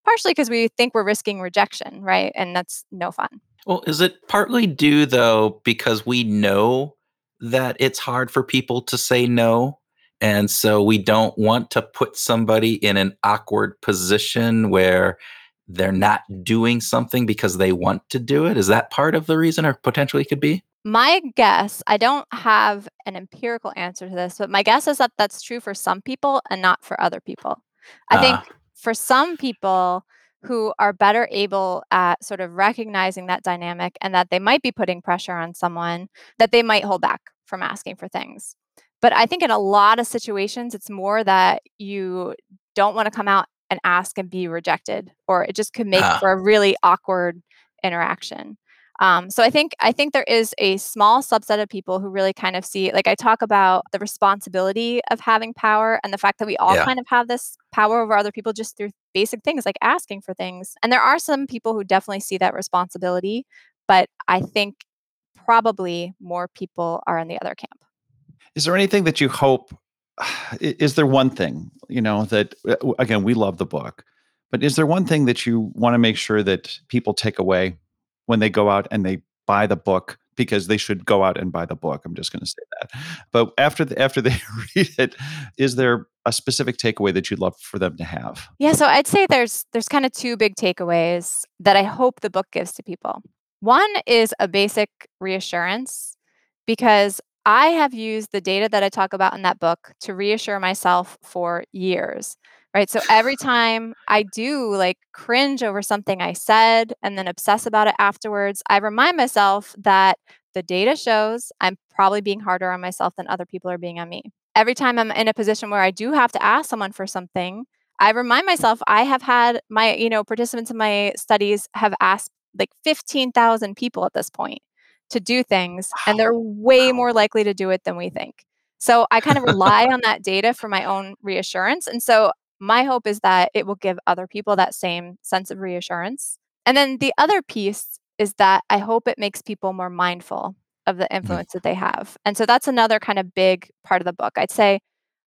partially because we think we're risking rejection, right? And that's no fun. Well, is it partly due though because we know that it's hard for people to say no? And so we don't want to put somebody in an awkward position where they're not doing something because they want to do it. Is that part of the reason or potentially could be? My guess, I don't have an empirical answer to this, but my guess is that that's true for some people and not for other people. I think Ah, for some people who are better able at sort of recognizing that dynamic and that they might be putting pressure on someone, that they might hold back from asking for things. But I think in a lot of situations, it's more that you don't want to come out and ask and be rejected, or it just could make ah, for a really awkward interaction. Um, so I think I think there is a small subset of people who really kind of see like I talk about the responsibility of having power and the fact that we all yeah. kind of have this power over other people just through basic things like asking for things. And there are some people who definitely see that responsibility, but I think probably more people are in the other camp. Is there anything that you hope? Is there one thing you know that uh, again we love the book, but is there one thing that you want to make sure that people take away when they go out and they buy the book because they should go out and buy the book? I'm just going to say that. But after the, after they read it, is there a specific takeaway that you'd love for them to have? Yeah, so I'd say there's there's kind of two big takeaways that I hope the book gives to people. One is a basic reassurance because I have used the data that I talk about in that book to reassure myself for years. Right? So every time I do like cringe over something I said and then obsess about it afterwards, I remind myself that the data shows I'm probably being harder on myself than other people are being on me. Every time I'm in a position where I do have to ask someone for something, I remind myself I have had my, you know, participants in my studies have asked like 15,000 people at this point to do things, and they're way more likely to do it than we think. So I kind of rely on that data for my own reassurance. And so my hope is that it will give other people that same sense of reassurance. And then the other piece is that I hope it makes people more mindful of the Mhm. influence that they have. And so that's another kind of big part of the book. I'd say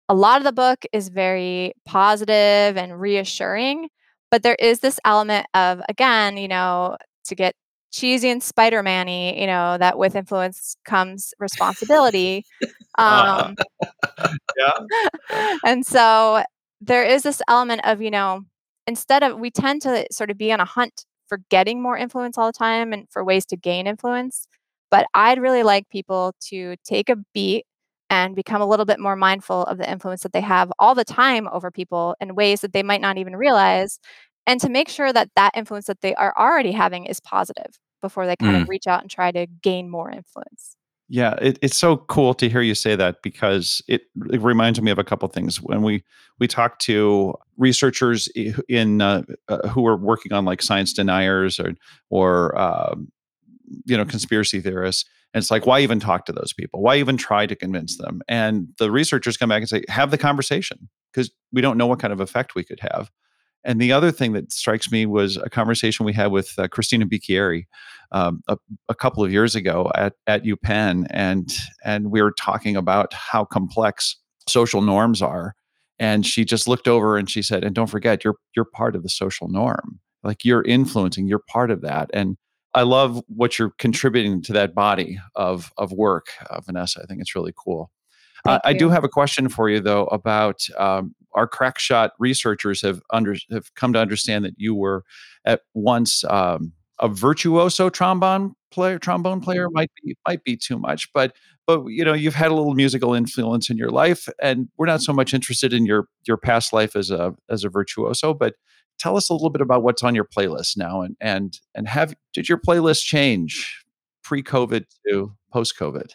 a lot of the book is very positive and reassuring, but there is this element of, again, you know, to get cheesy and Spider-Man-y, you know, that with influence comes responsibility. Um, Yeah. Yeah. and so there is this element of, you know, instead of we tend to sort of be on a hunt for getting more influence all the time and for ways to gain influence. But I'd really like people to take a beat and become a little bit more mindful of the influence that they have all the time over people in ways that they might not even realize and to make sure that that influence that they are already having is positive before they kind of Mm, reach out and try to gain more influence. Yeah, it, it's so cool to hear you say that because it, it reminds me of a couple things. When we we talk to researchers in uh, uh, who are working on like science deniers or or um, you know conspiracy theorists, and it's like why even talk to those people? Why even try to convince them? And the researchers come back and say, have the conversation because we don't know what kind of effect we could have. And the other thing that strikes me was a conversation we had with uh, Cristina Bicchieri um, a, a couple of years ago at, at UPenn, and and we were talking about how complex social norms are. And she just looked over and she said, "And don't forget, you're you're part of the social norm. Like you're influencing. You're part of that." And I love what you're contributing to that body of of work, uh, Vanessa. I think it's really cool. Uh, I do have a question for you though about um, our crackshot researchers have under have come to understand that you were at once um, a virtuoso trombone player. Trombone player might be might be too much, but but you know you've had a little musical influence in your life, and we're not so much interested in your your past life as a as a virtuoso, but tell us a little bit about what's on your playlist now, and and and have did your playlist change pre-COVID to post-COVID?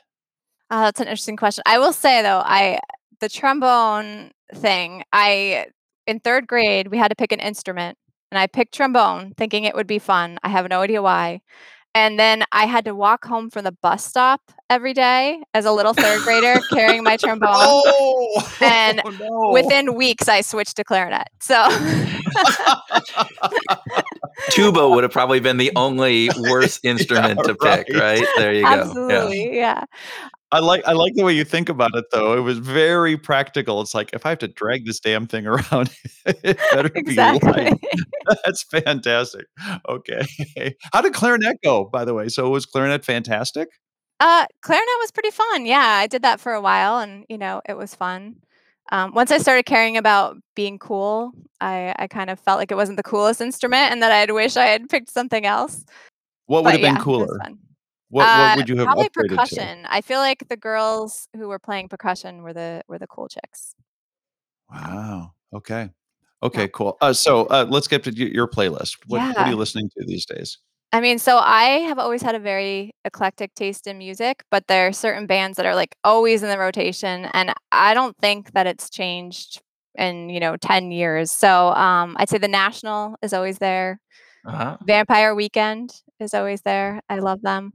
Oh, that's an interesting question. I will say though, I the trombone thing, I in 3rd grade, we had to pick an instrument, and I picked trombone thinking it would be fun. I have no idea why. And then I had to walk home from the bus stop every day as a little third grader carrying my trombone. Oh, And oh, no. Within weeks, I switched to clarinet. So, Tuba would have probably been the only worst instrument to pick, right. right? There you go. Yeah. absolutely. Yeah. I like I like the way you think about it though. It was very practical. It's like if I have to drag this damn thing around, it better be light. That's fantastic. Okay. How did clarinet go, by the way? So was clarinet fantastic? Uh, clarinet was pretty fun. Yeah, I did that for a while, and you know, it was fun. Um, once I started caring about being cool, I, I kind of felt like it wasn't the coolest instrument, and that I'd wish I had picked something else. What would But have been yeah, cooler? What what Uh, would you have probably upgraded to? percussion. I feel like the girls who were playing percussion were the were the cool chicks. Wow. Okay. Yeah. Okay, cool. Uh, so uh, let's get to your playlist. What, what are you listening to these days? I mean, so I have always had a very eclectic taste in music, but there are certain bands that are like always in the rotation, and I don't think that it's changed in you know ten years. So um, I'd say the National is always there. Uh-huh. Vampire Weekend is always there. I love them.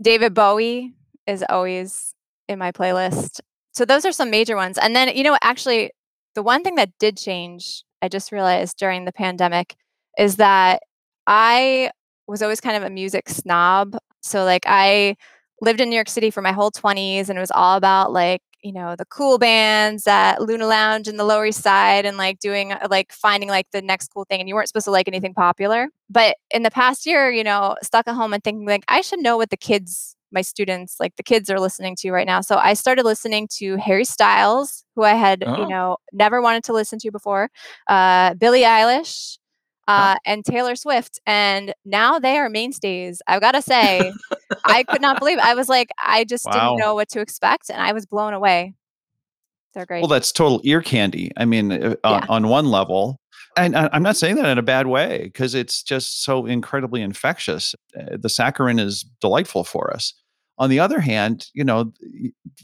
David Bowie is always in my playlist. So those are some major ones. And then, you know, actually, the one thing that did change, I just realized during the pandemic, is that I was always kind of a music snob. So, like, I lived in New York City for my whole 20s, and it was all about like, you know, the cool bands at Luna Lounge in the Lower East Side and like doing uh, like finding like the next cool thing. And you weren't supposed to like anything popular. But in the past year, you know, stuck at home and thinking like, I should know what the kids, my students, like the kids are listening to right now. So I started listening to Harry Styles, who I had, Oh. you know, never wanted to listen to before, uh, Billie Eilish, uh, and Taylor Swift. And now they are mainstays. I've got to say, I could not believe it. I was like, I just Wow. didn't know what to expect, and I was blown away. They're great. Well, that's total ear candy. I mean, uh, on, Yeah. on one level, and I'm not saying that in a bad way because it's just so incredibly infectious. Uh, the saccharin is delightful for us. On the other hand, you know,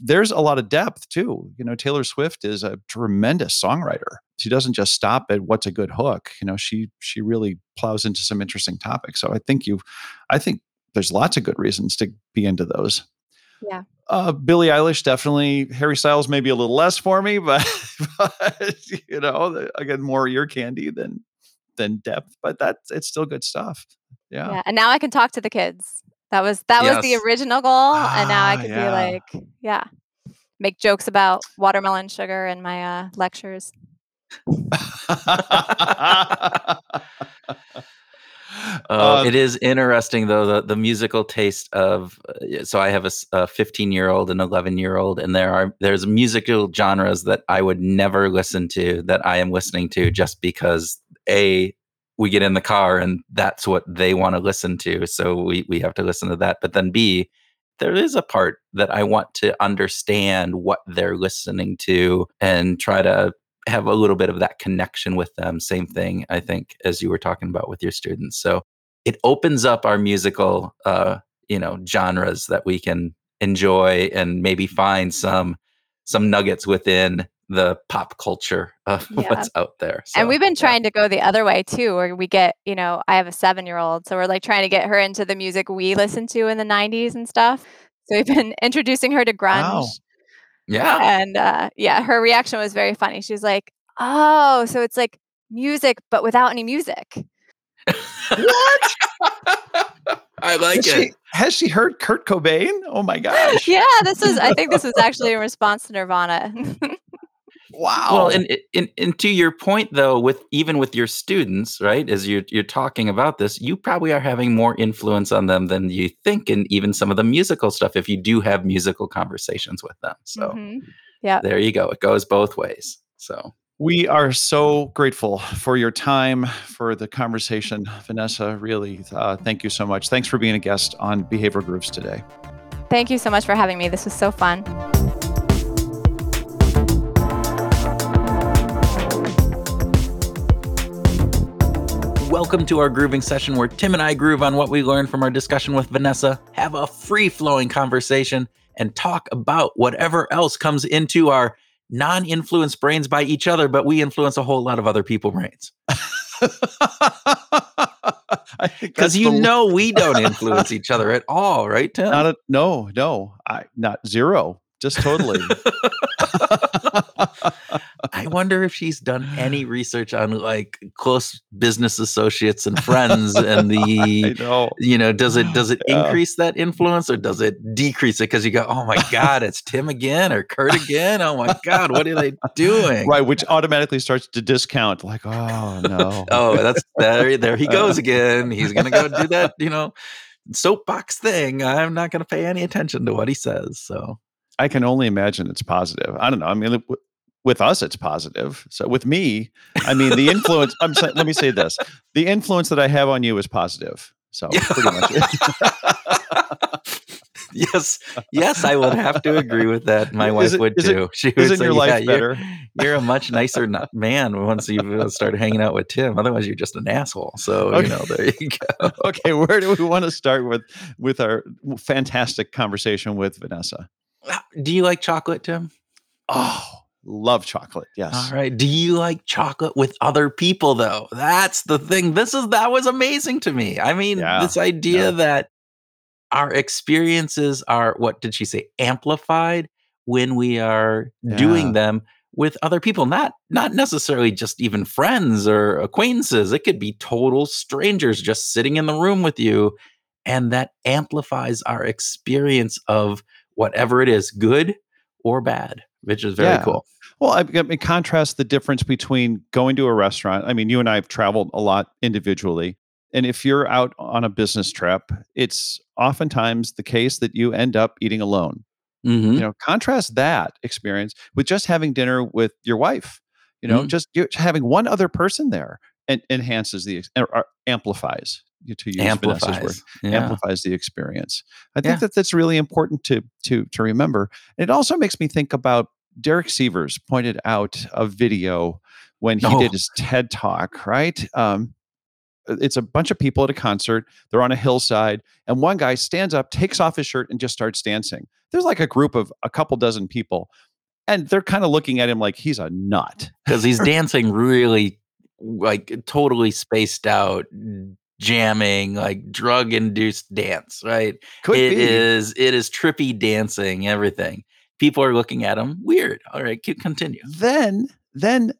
there's a lot of depth too. You know, Taylor Swift is a tremendous songwriter. She doesn't just stop at what's a good hook. You know, she she really plows into some interesting topics. So I think you, I think there's lots of good reasons to be into those. Yeah. Uh, Billie Eilish definitely. Harry Styles maybe a little less for me, but, but you know, again, more ear candy than than depth. But that's it's still good stuff. Yeah. yeah, and now I can talk to the kids. That was that was the original goal, and now I Ah, can yeah. be like, yeah, make jokes about watermelon sugar in my uh, lectures. Uh, Uh, it is interesting though the, the musical taste of uh, so I have a 15 year old and 11 year old and there are there's musical genres that I would never listen to that I am listening to just because a we get in the car and that's what they want to listen to so we we have to listen to that but then b there is a part that I want to understand what they're listening to and try to have a little bit of that connection with them. Same thing, I think, as you were talking about with your students. So it opens up our musical, uh, you know, genres that we can enjoy and maybe find some some nuggets within the pop culture of Yeah. what's out there. So, and we've been yeah. trying to go the other way too, where we get, you know, I have a seven year old, so we're like trying to get her into the music we listened to in the '90s and stuff. So we've been introducing her to grunge. Wow. Yeah. And uh, yeah, her reaction was very funny. She was like, "Oh, so it's like music, but without any music." what? I like has, it. she, has she heard Kurt Cobain? Oh my gosh! yeah, this was. I think this was actually in response to Nirvana. Wow. Well, and, and and to your point though, with even with your students, right? As you're you're talking about this, you probably are having more influence on them than you think, and even some of the musical stuff. If you do have musical conversations with them, so Mhm. Yeah. there you go. It goes both ways. So We are so grateful for your time, for the conversation. Vanessa, really, uh, thank you so much. Thanks for being a guest on Behavior Grooves today. Thank you so much for having me. This was so fun. Welcome to our grooving session where Tim and I groove on what we learned from our discussion with Vanessa, have a free flowing conversation, and talk about whatever else comes into our non influenced brains by each other, but we influence a whole lot of other people's brains. Because you the- know we don't influence each other at all, right, Tim? not a no, no, I not zero, just totally. I wonder if she's done any research on like close business associates and friends and the know. you know does it does it Yeah. increase that influence or does it decrease it because you go oh my god it's tim again or kurt again oh my god what are they doing Right, which automatically starts to discount, like, oh no. oh that's there there he goes uh. again he's gonna go do that you know soapbox thing i'm not gonna pay any attention to what he says so I can only imagine it's positive. I don't know. I mean, with us, it's positive. So with me, I mean, the influence. I'm saying, let me say this: the influence that I have on you is positive. So pretty much. yes, yes, I would have to agree with that. My wife it- would is it- too. She would say, your "Yeah, life you're- You're, a much nicer man once you uh, started hanging out with Tim. Otherwise, you're just an asshole. So Okay. you know, there you go. okay, where do we want to start with with our fantastic conversation with Vanessa? Do you like chocolate, Tim? Oh, love chocolate. Yes. All right. Do you like chocolate with other people though? That's the thing. This is that was amazing to me. I mean, Yeah, this idea yeah. that our experiences are what did she say? Amplified when we are Yeah. doing them with other people, not not necessarily just even friends or acquaintances. It could be total strangers just sitting in the room with you and that amplifies our experience of whatever it is, good or bad, which is very Yeah. cool. Well, I, I mean, contrast the difference between going to a restaurant. I mean, you and I have traveled a lot individually. And if you're out on a business trip, it's oftentimes the case that you end up eating alone. Mhm. You know, contrast that experience with just having dinner with your wife. You know, Mhm. just having one other person there and enhances the or, amplifies to use Vanessa's word amplifies. Yeah. amplifies the experience. I think Yeah. that that's really important to to to remember. And It also makes me think about Derek Sivers pointed out a video when he Oh. did his TED talk. Right, um, it's a bunch of people at a concert. They're on a hillside, and one guy stands up, takes off his shirt, and just starts dancing. There's like a group of a couple dozen people, and they're kind of looking at him like he's a nut. because he's dancing really like totally spaced out jamming like drug induced dance right Could It be. is it is trippy dancing everything people are looking at him weird. All right keep continue. Then then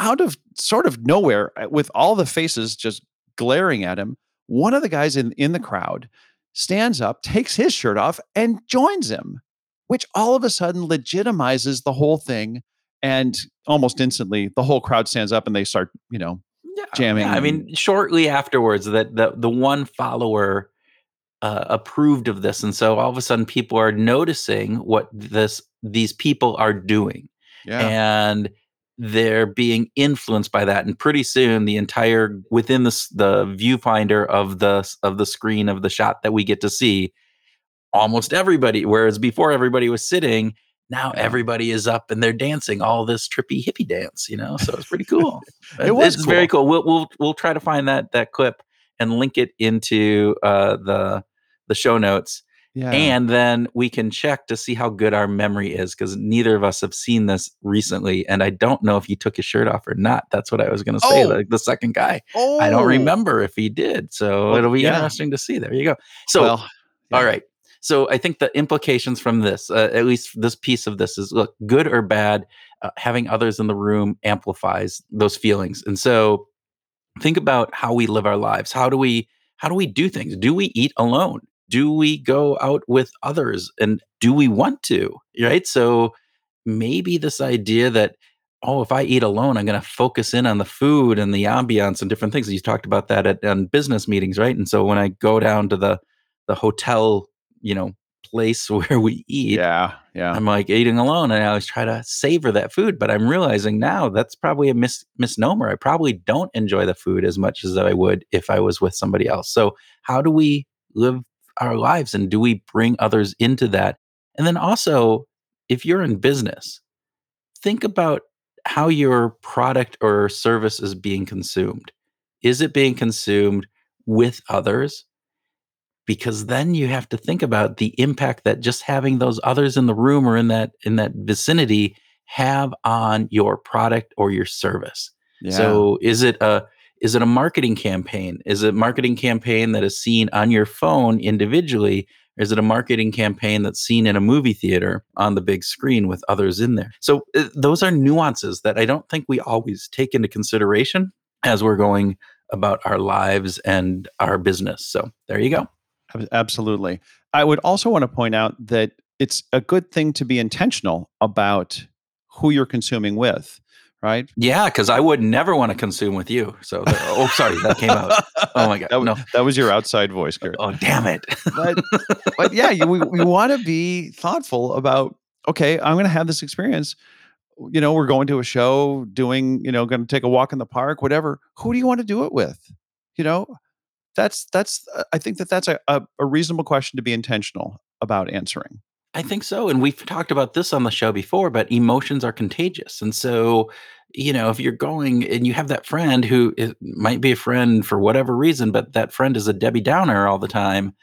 out of sort of nowhere uh, with all the faces just glaring at him one of the guys in in the crowd stands up takes his shirt off and joins him which all of a sudden legitimizes the whole thing and almost instantly the whole crowd stands up and they start you know yeah, Jamming yeah, i mean shortly afterwards that the the one follower uh, approved of this and so all of a sudden people are noticing what this these people are doing yeah. and they're being influenced by that and pretty soon the entire within the the viewfinder of the of the screen of the shot that we get to see almost everybody whereas before everybody was sitting now everybody is up and they're dancing all this trippy hippie dance you know so it's pretty cool. It was it's very cool. We'll, we'll we'll try to find that that clip and link it into uh the the show notes yeah and then we can check to see how good our memory is because neither of us have seen this recently. And I don't know if he took his shirt off or not. That's what I was going to say. Oh. Like the second guy, oh I don't remember if he did. So Well, it'll be yeah. interesting to see. There you go. So, well yeah. right. So I think the implications from this, uh, at least this piece of this, is look, good or bad, uh, having others in the room amplifies those feelings. And so think about how we live our lives. How do we how do we do things? Do we eat alone? Do we go out with others? And do we want to? Right. So maybe this idea that oh, if I eat alone, I'm going to focus in on the food and the ambiance and different things. You talked about that at on business meetings, right? And so when I go down to the the hotel, you know, place where we eat, yeah yeah I'm like eating alone and I always try to savor that food, but I'm realizing now that's probably a mis- misnomer. I probably don't enjoy the food as much as I would if I was with somebody else. So, how do we live our lives and do we bring others into that? And then also, if you're in business, think about how your product or service is being consumed. Is it being consumed with others? because then you have to think about the impact that just having those others in the room or in that in that vicinity have on your product or your service yeah so is it a Is it a marketing campaign? Is it a marketing campaign that is seen on your phone individually? Or is it a marketing campaign that's seen in a movie theater on the big screen with others in there? So uh, those are nuances that I don't think we always take into consideration as we're going about our lives and our business. So there you go. Absolutely. I would also want to point out that it's a good thing to be intentional about who you're consuming with, right? Yeah, because I would never want to consume with you. So, oh, sorry, that came out. Oh my god, that, no, that was your outside voice, Kurt. Oh, damn it! but, but yeah, you, we we want to be thoughtful about. Okay, I'm going to have this experience. You know, we're going to a show, doing, you know, going to take a walk in the park, whatever. Who do you want to do it with? You know, that's that's. I think that that's a, a, a reasonable question to be intentional about answering. I think so. And we've talked about this on the show before, but emotions are contagious. And so, you know, if you're going and you have that friend who is, might be a friend for whatever reason, but that friend is a Debbie Downer all the time,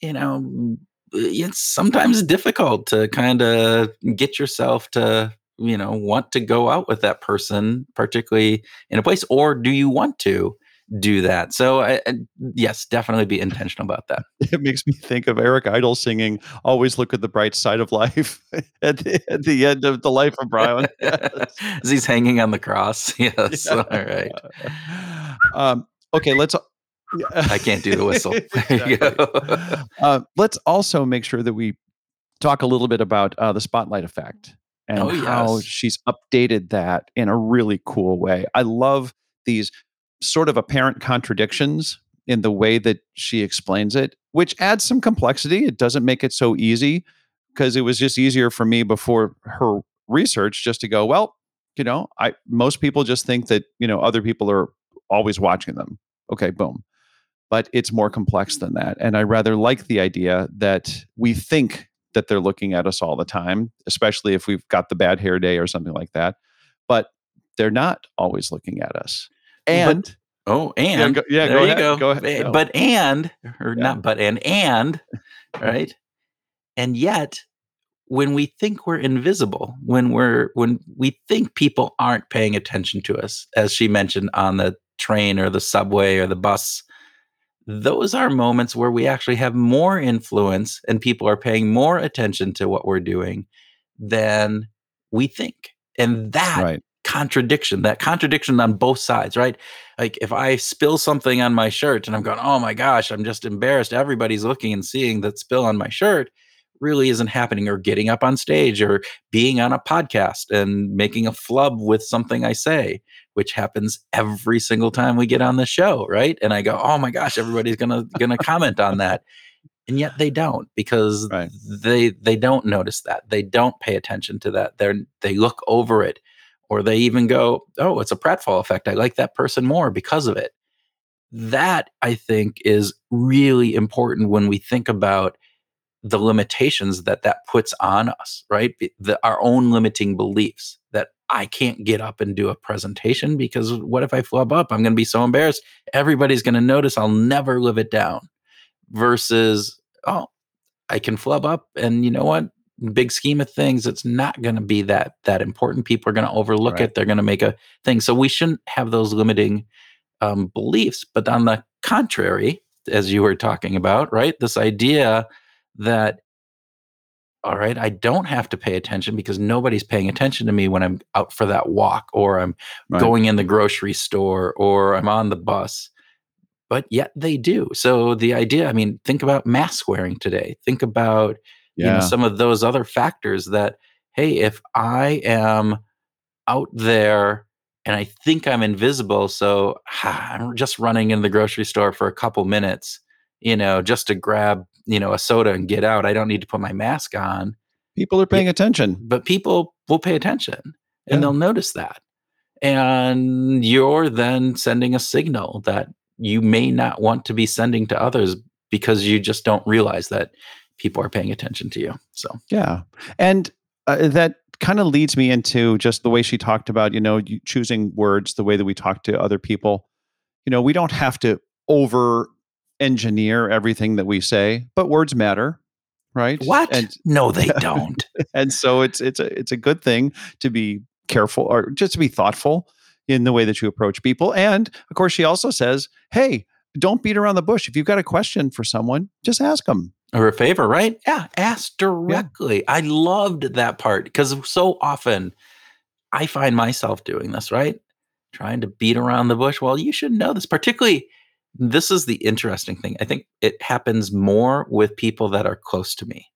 you know, it's sometimes difficult to kind of get yourself to, you know, want to go out with that person, particularly in a place, or do you want to? Do that. So, I, I, yes, definitely be intentional about that. It makes me think of Eric Idle singing "Always Look at the Bright Side of Life" at the, at the end of the life of Brian. Yes. As he's hanging on the cross. Yes. Yeah. All right. Um, okay, let's. I can't do the whistle. uh, let's also make sure that we talk a little bit about uh, the spotlight effect and oh, how she's updated that in a really cool way. I love these sort of apparent contradictions in the way that she explains it, which adds some complexity. It doesn't make it so easy because it was just easier for me before her research just to go, well, you know, I most people just think that, you know, other people are always watching them. Okay, boom. But it's more complex than that. And I rather like the idea that we think that they're looking at us all the time, especially if we've got the bad hair day or something like that. But they're not always looking at us. And but, oh, and yeah, go, yeah there go you ahead. go. Go ahead. But and or yeah. not but and and right, and yet when we think we're invisible, when we're when we think people aren't paying attention to us, as she mentioned on the train or the subway or the bus, those are moments where we actually have more influence and people are paying more attention to what we're doing than we think. And that right contradiction, that contradiction on both sides, right? Like if I spill something on my shirt and I'm going, oh my gosh, I'm just embarrassed. Everybody's looking and seeing that spill on my shirt really isn't happening, or getting up on stage or being on a podcast and making a flub with something I say, which happens every single time we get on the show, right? And I go, oh my gosh, everybody's gonna gonna comment on that. And yet they don't because right. they they don't notice that. They don't pay attention to that. They're they look over it or they even go, oh, it's a pratfall effect. I like that person more because of it. That I think is really important when we think about the limitations that that puts on us, right? The, our own limiting beliefs that I can't get up and do a presentation because what if I flub up? I'm going to be so embarrassed. Everybody's going to notice. I'll never live it down. Versus, oh, I can flub up, and you know what? Big scheme of things, it's not going to be that that important. People are going to overlook right. it. They're going to make a thing. So we shouldn't have those limiting um, beliefs. But on the contrary, as you were talking about, right, this idea that all right, I don't have to pay attention because nobody's paying attention to me when I'm out for that walk or I'm right. going in the grocery store or I'm on the bus. But yet they do. So the idea, I mean, think about mask wearing today. Think about yeah. you know some of those other factors that hey if i am out there and i think i'm invisible so i'm just running in the grocery store for a couple minutes you know just to grab you know a soda and get out i don't need to put my mask on people are paying attention but people will pay attention and yeah. they'll notice that and you're then sending a signal that you may not want to be sending to others because you just don't realize that people are paying attention to you. So, yeah. And uh, that kind of leads me into just the way she talked about, you know, choosing words, the way that we talk to other people. You know, we don't have to over engineer everything that we say, but words matter, right? What? And no, they don't. and so it's it's a it's a good thing to be careful or just to be thoughtful in the way that you approach people. And of course, she also says, hey, don't beat around the bush. If you've got a question for someone, just ask them. Or a favor, right? Yeah, ask directly. Yeah. I loved that part because so often I find myself doing this, right? Trying to beat around the bush. Well, you should know this, particularly. This is the interesting thing. I think it happens more with people that are close to me,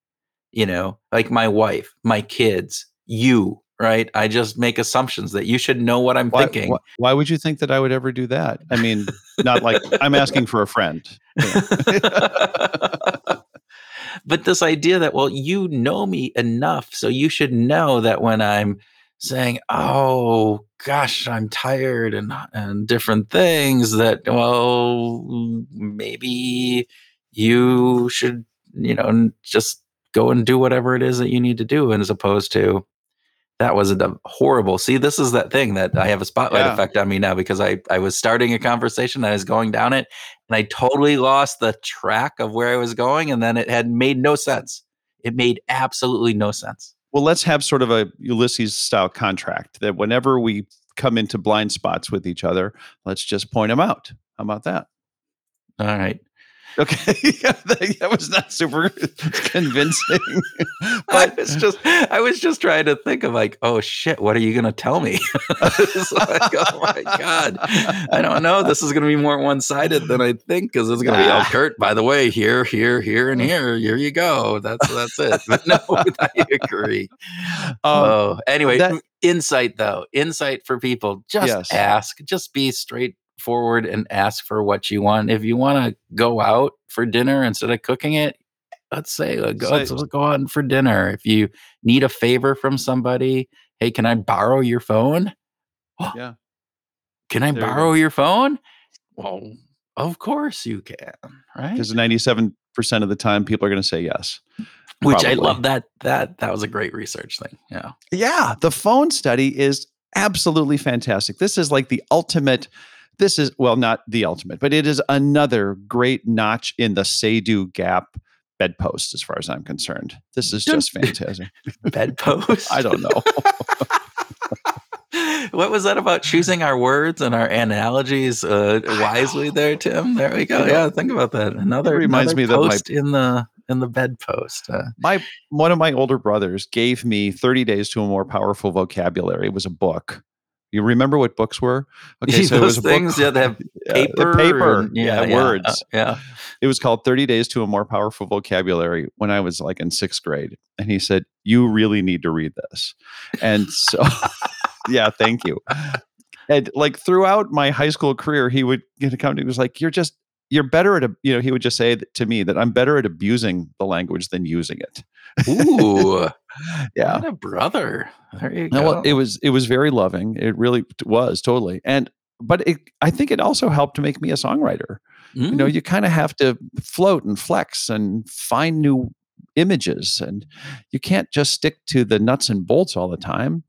you know, like my wife, my kids, you, right? I just make assumptions that you should know what I'm why, thinking. Why, why, would you think that I would ever do that? I mean, not like I'm asking for a friend. but this idea that, well, you know me enough, so you should know that when I'm saying, "Oh gosh, I'm tired," and and different things, that well, maybe you should, you know, just go and do whatever it is that you need to do, and as opposed to that was a horrible. See, this is that thing that I have a spotlight yeah. effect on me now because I I was starting a conversation, I was going down it, and I totally lost the track of where I was going, and then it had made no sense. It made absolutely no sense. Well, let's have sort of a Ulysses style contract that whenever we come into blind spots with each other, let's just point them out. How about that? All right. Okay, that was not super convincing. but I was just, I was just trying to think of like, oh shit, what are you gonna tell me? like, oh my god, I don't know. This is gonna be more one sided than I think because it's gonna be, oh, Kurt. By the way, here, here, here, and here. Here you go. That's that's it. But no, I agree. Um, oh, anyway, that, insight though, insight for people. Just yes. ask. Just be straight forward and ask for what you want. If you want to go out for dinner instead of cooking it, let's say, let's go, let's go out for dinner. If you need a favor from somebody, hey, can I borrow your phone? yeah. Can I there borrow you your phone? Well, of course you can, right? Because 97% of the time people are going to say yes. Which probably. I love that that that was a great research thing. Yeah. Yeah, the phone study is absolutely fantastic. This is like the ultimate this is, well, not the ultimate, but it is another great notch in the Say-Do Gap bedpost, as far as I'm concerned. This is just fantastic. bedpost? I don't know. what was that about choosing our words and our analogies uh, wisely there, Tim? There we go. Yeah, think about that. Another it reminds another me that my, in the in the bedpost. Uh, my one of my older brothers gave me 30 days to a more powerful vocabulary. It was a book you remember what books were? Okay, so it was things book, that have paper, uh, paper, and, yeah, yeah, words. Uh, yeah, it was called Thirty Days to a More Powerful Vocabulary when I was like in sixth grade, and he said, "You really need to read this." And so, yeah, thank you. And like throughout my high school career, he would get a come. He was like, "You're just you're better at a, you know." He would just say to me that I'm better at abusing the language than using it. Ooh, yeah, what a brother. There you go. Well, it was it was very loving. It really was totally. And but it, I think it also helped to make me a songwriter. Mm. You know, you kind of have to float and flex and find new images, and you can't just stick to the nuts and bolts all the time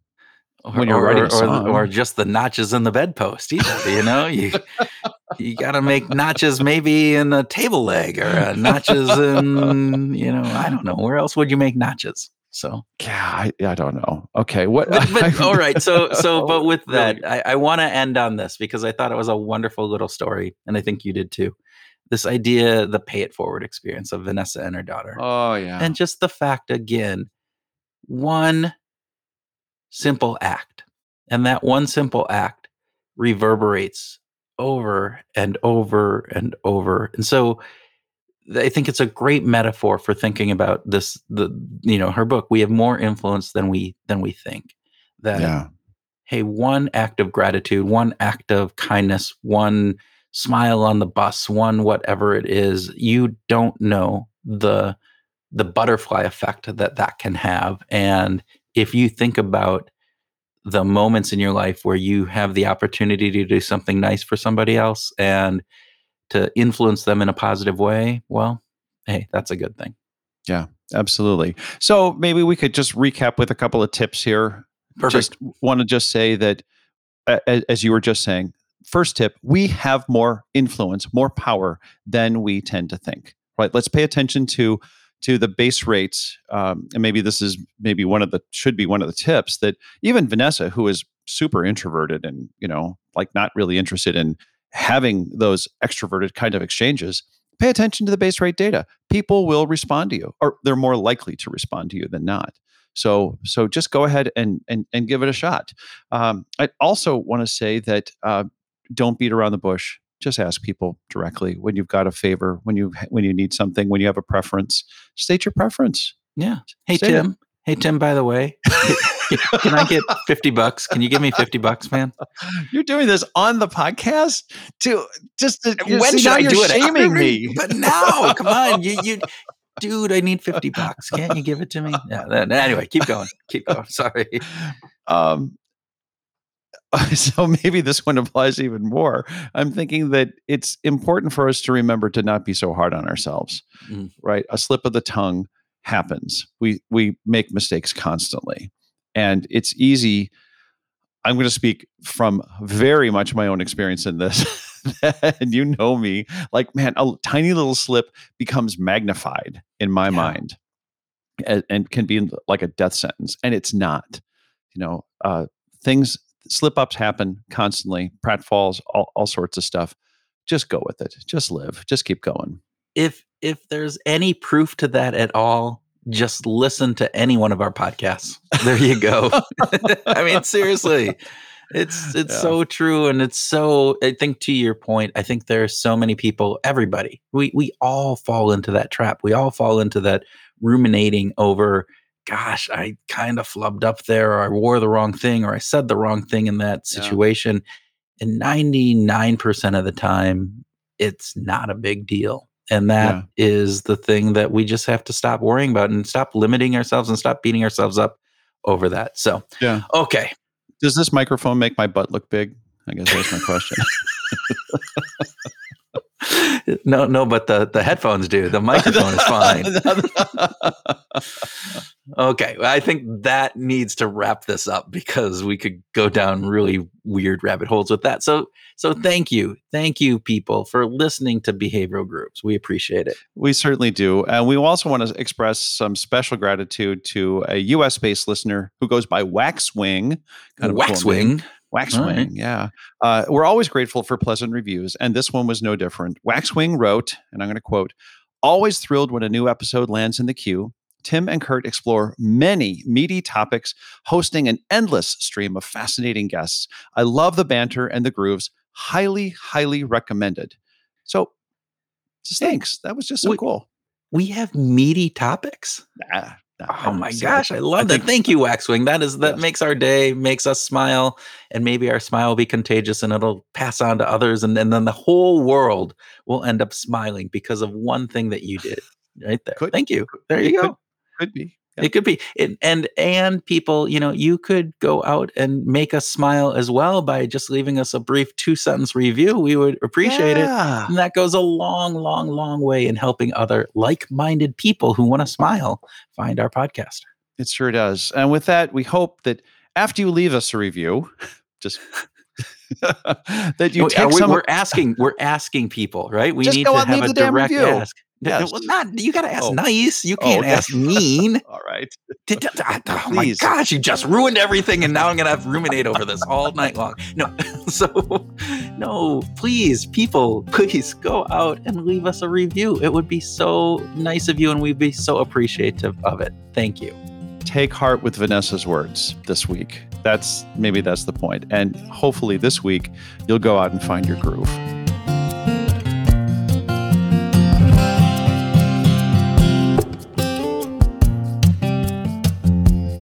when you're or, writing a song. Or, or just the notches in the bedpost either, you know you you got to make notches maybe in a table leg or notches in you know i don't know where else would you make notches so. Yeah i, I don't know. Okay what but, but all right so so but with that i, I want to end on this because i thought it was a wonderful little story and i think you did too. This idea the pay it forward experience of vanessa and her daughter. Oh yeah. And just the fact again one simple act. And that one simple act reverberates over and over and over. And so I think it's a great metaphor for thinking about this the you know her book we have more influence than we than we think that yeah. hey one act of gratitude one act of kindness one smile on the bus one whatever it is you don't know the the butterfly effect that that can have and if you think about the moments in your life where you have the opportunity to do something nice for somebody else and to influence them in a positive way, well, hey, that's a good thing. Yeah, absolutely. So maybe we could just recap with a couple of tips here. Perfect. Just want to just say that, uh, as you were just saying, first tip: we have more influence, more power than we tend to think. Right? Let's pay attention to to the base rates, um, and maybe this is maybe one of the should be one of the tips that even Vanessa, who is super introverted and you know like not really interested in having those extroverted kind of exchanges pay attention to the base rate data people will respond to you or they're more likely to respond to you than not so so just go ahead and and, and give it a shot um, i also want to say that uh, don't beat around the bush just ask people directly when you've got a favor when you when you need something when you have a preference state your preference Yeah. Hey. Tim. Hey Tim. By the way, can I get fifty bucks? Can you give me fifty bucks, man? You're doing this on the podcast to just to, when see, should I you're do it? Shaming me. But now, come on, you, you, dude, I need fifty bucks. Can't you give it to me? Yeah. then- Anyway, keep going. Keep going. Sorry. Um, so maybe this one applies even more. I'm thinking that it's important for us to remember to not be so hard on ourselves. Mm. Right, a slip of the tongue happens. We we make mistakes constantly, and it's easy. I'm going to speak from very much my own experience in this. and you know me, like man, a tiny little slip becomes magnified in my Yeah. mind, and, and can be like a death sentence, and it's not. You know, uh, things slip ups happen constantly, pratfalls, all, all sorts of stuff. Just go with it. Just live. Just keep going. If if there's any proof to that at all, just listen to any one of our podcasts. There you go. I mean, seriously. It's it's Yeah. so true and it's so I think to your point, I think there are so many people, everybody. We we all fall into that trap. We all fall into that ruminating over gosh, I kind of flubbed up there or I wore the wrong thing or I said the wrong thing in that Yeah. situation. And 99% of the time it's not a big deal. And that is the thing that we just have to stop worrying about and stop limiting ourselves and stop beating ourselves up over that. So, Yeah. okay. Does this microphone make my butt look big? I guess that's my question. no, no, but the the headphones do. The microphone is fine. Okay, I think that needs to wrap this up because we could go down really weird rabbit holes with that. So, so thank you, thank you, people, for listening to Behavioral Grooves. We appreciate it. we certainly do. And we also want to express some special gratitude to a US based listener who goes by Waxwing. Kind of cool. Waxwing. Waxwing, right. yeah. Uh, we're always grateful for pleasant reviews, and this one was no different. Waxwing wrote, and I'm going to quote Always thrilled when a new episode lands in the queue. Tim and Kurt explore many meaty topics, hosting an endless stream of fascinating guests. I love the banter and the grooves. Highly, highly recommended. So, just thanks. That was just so we- cool. We have meaty topics. Nah, nah, Oh my gosh, I love that. think- Thank you, Waxwing. That is that Yes. makes our day, makes us smile, and maybe our smile will be contagious and it'll pass on to others, and, and then the whole world will end up smiling because of one thing that you did right there. Could- Thank you. There you it go. Could- be. Yeah. It could be, it, and and people, you know, you could go out and make us smile as well by just leaving us a brief two sentence review. We would appreciate it. And that goes a long, long, long way in helping other like minded people who want to smile find our podcast. It sure does. And with that, we hope that after you leave us a review, just that you oh, No, take we, some. we're asking, we're asking people, right? We Just need to have a the direct ask. No, no, well, not you got to ask Oh. nice. You Oh, can't okay. ask mean. All right. Did- did- oh my gosh, you just ruined everything, and now I'm gonna have to ruminate over this all night long. No, so no, please, people, please go out and leave us a review. It would be so nice of you, and we'd be so appreciative of it. Thank you. Take heart with Vanessa's words this week. That's maybe that's the point. And hopefully this week you'll go out and find your groove.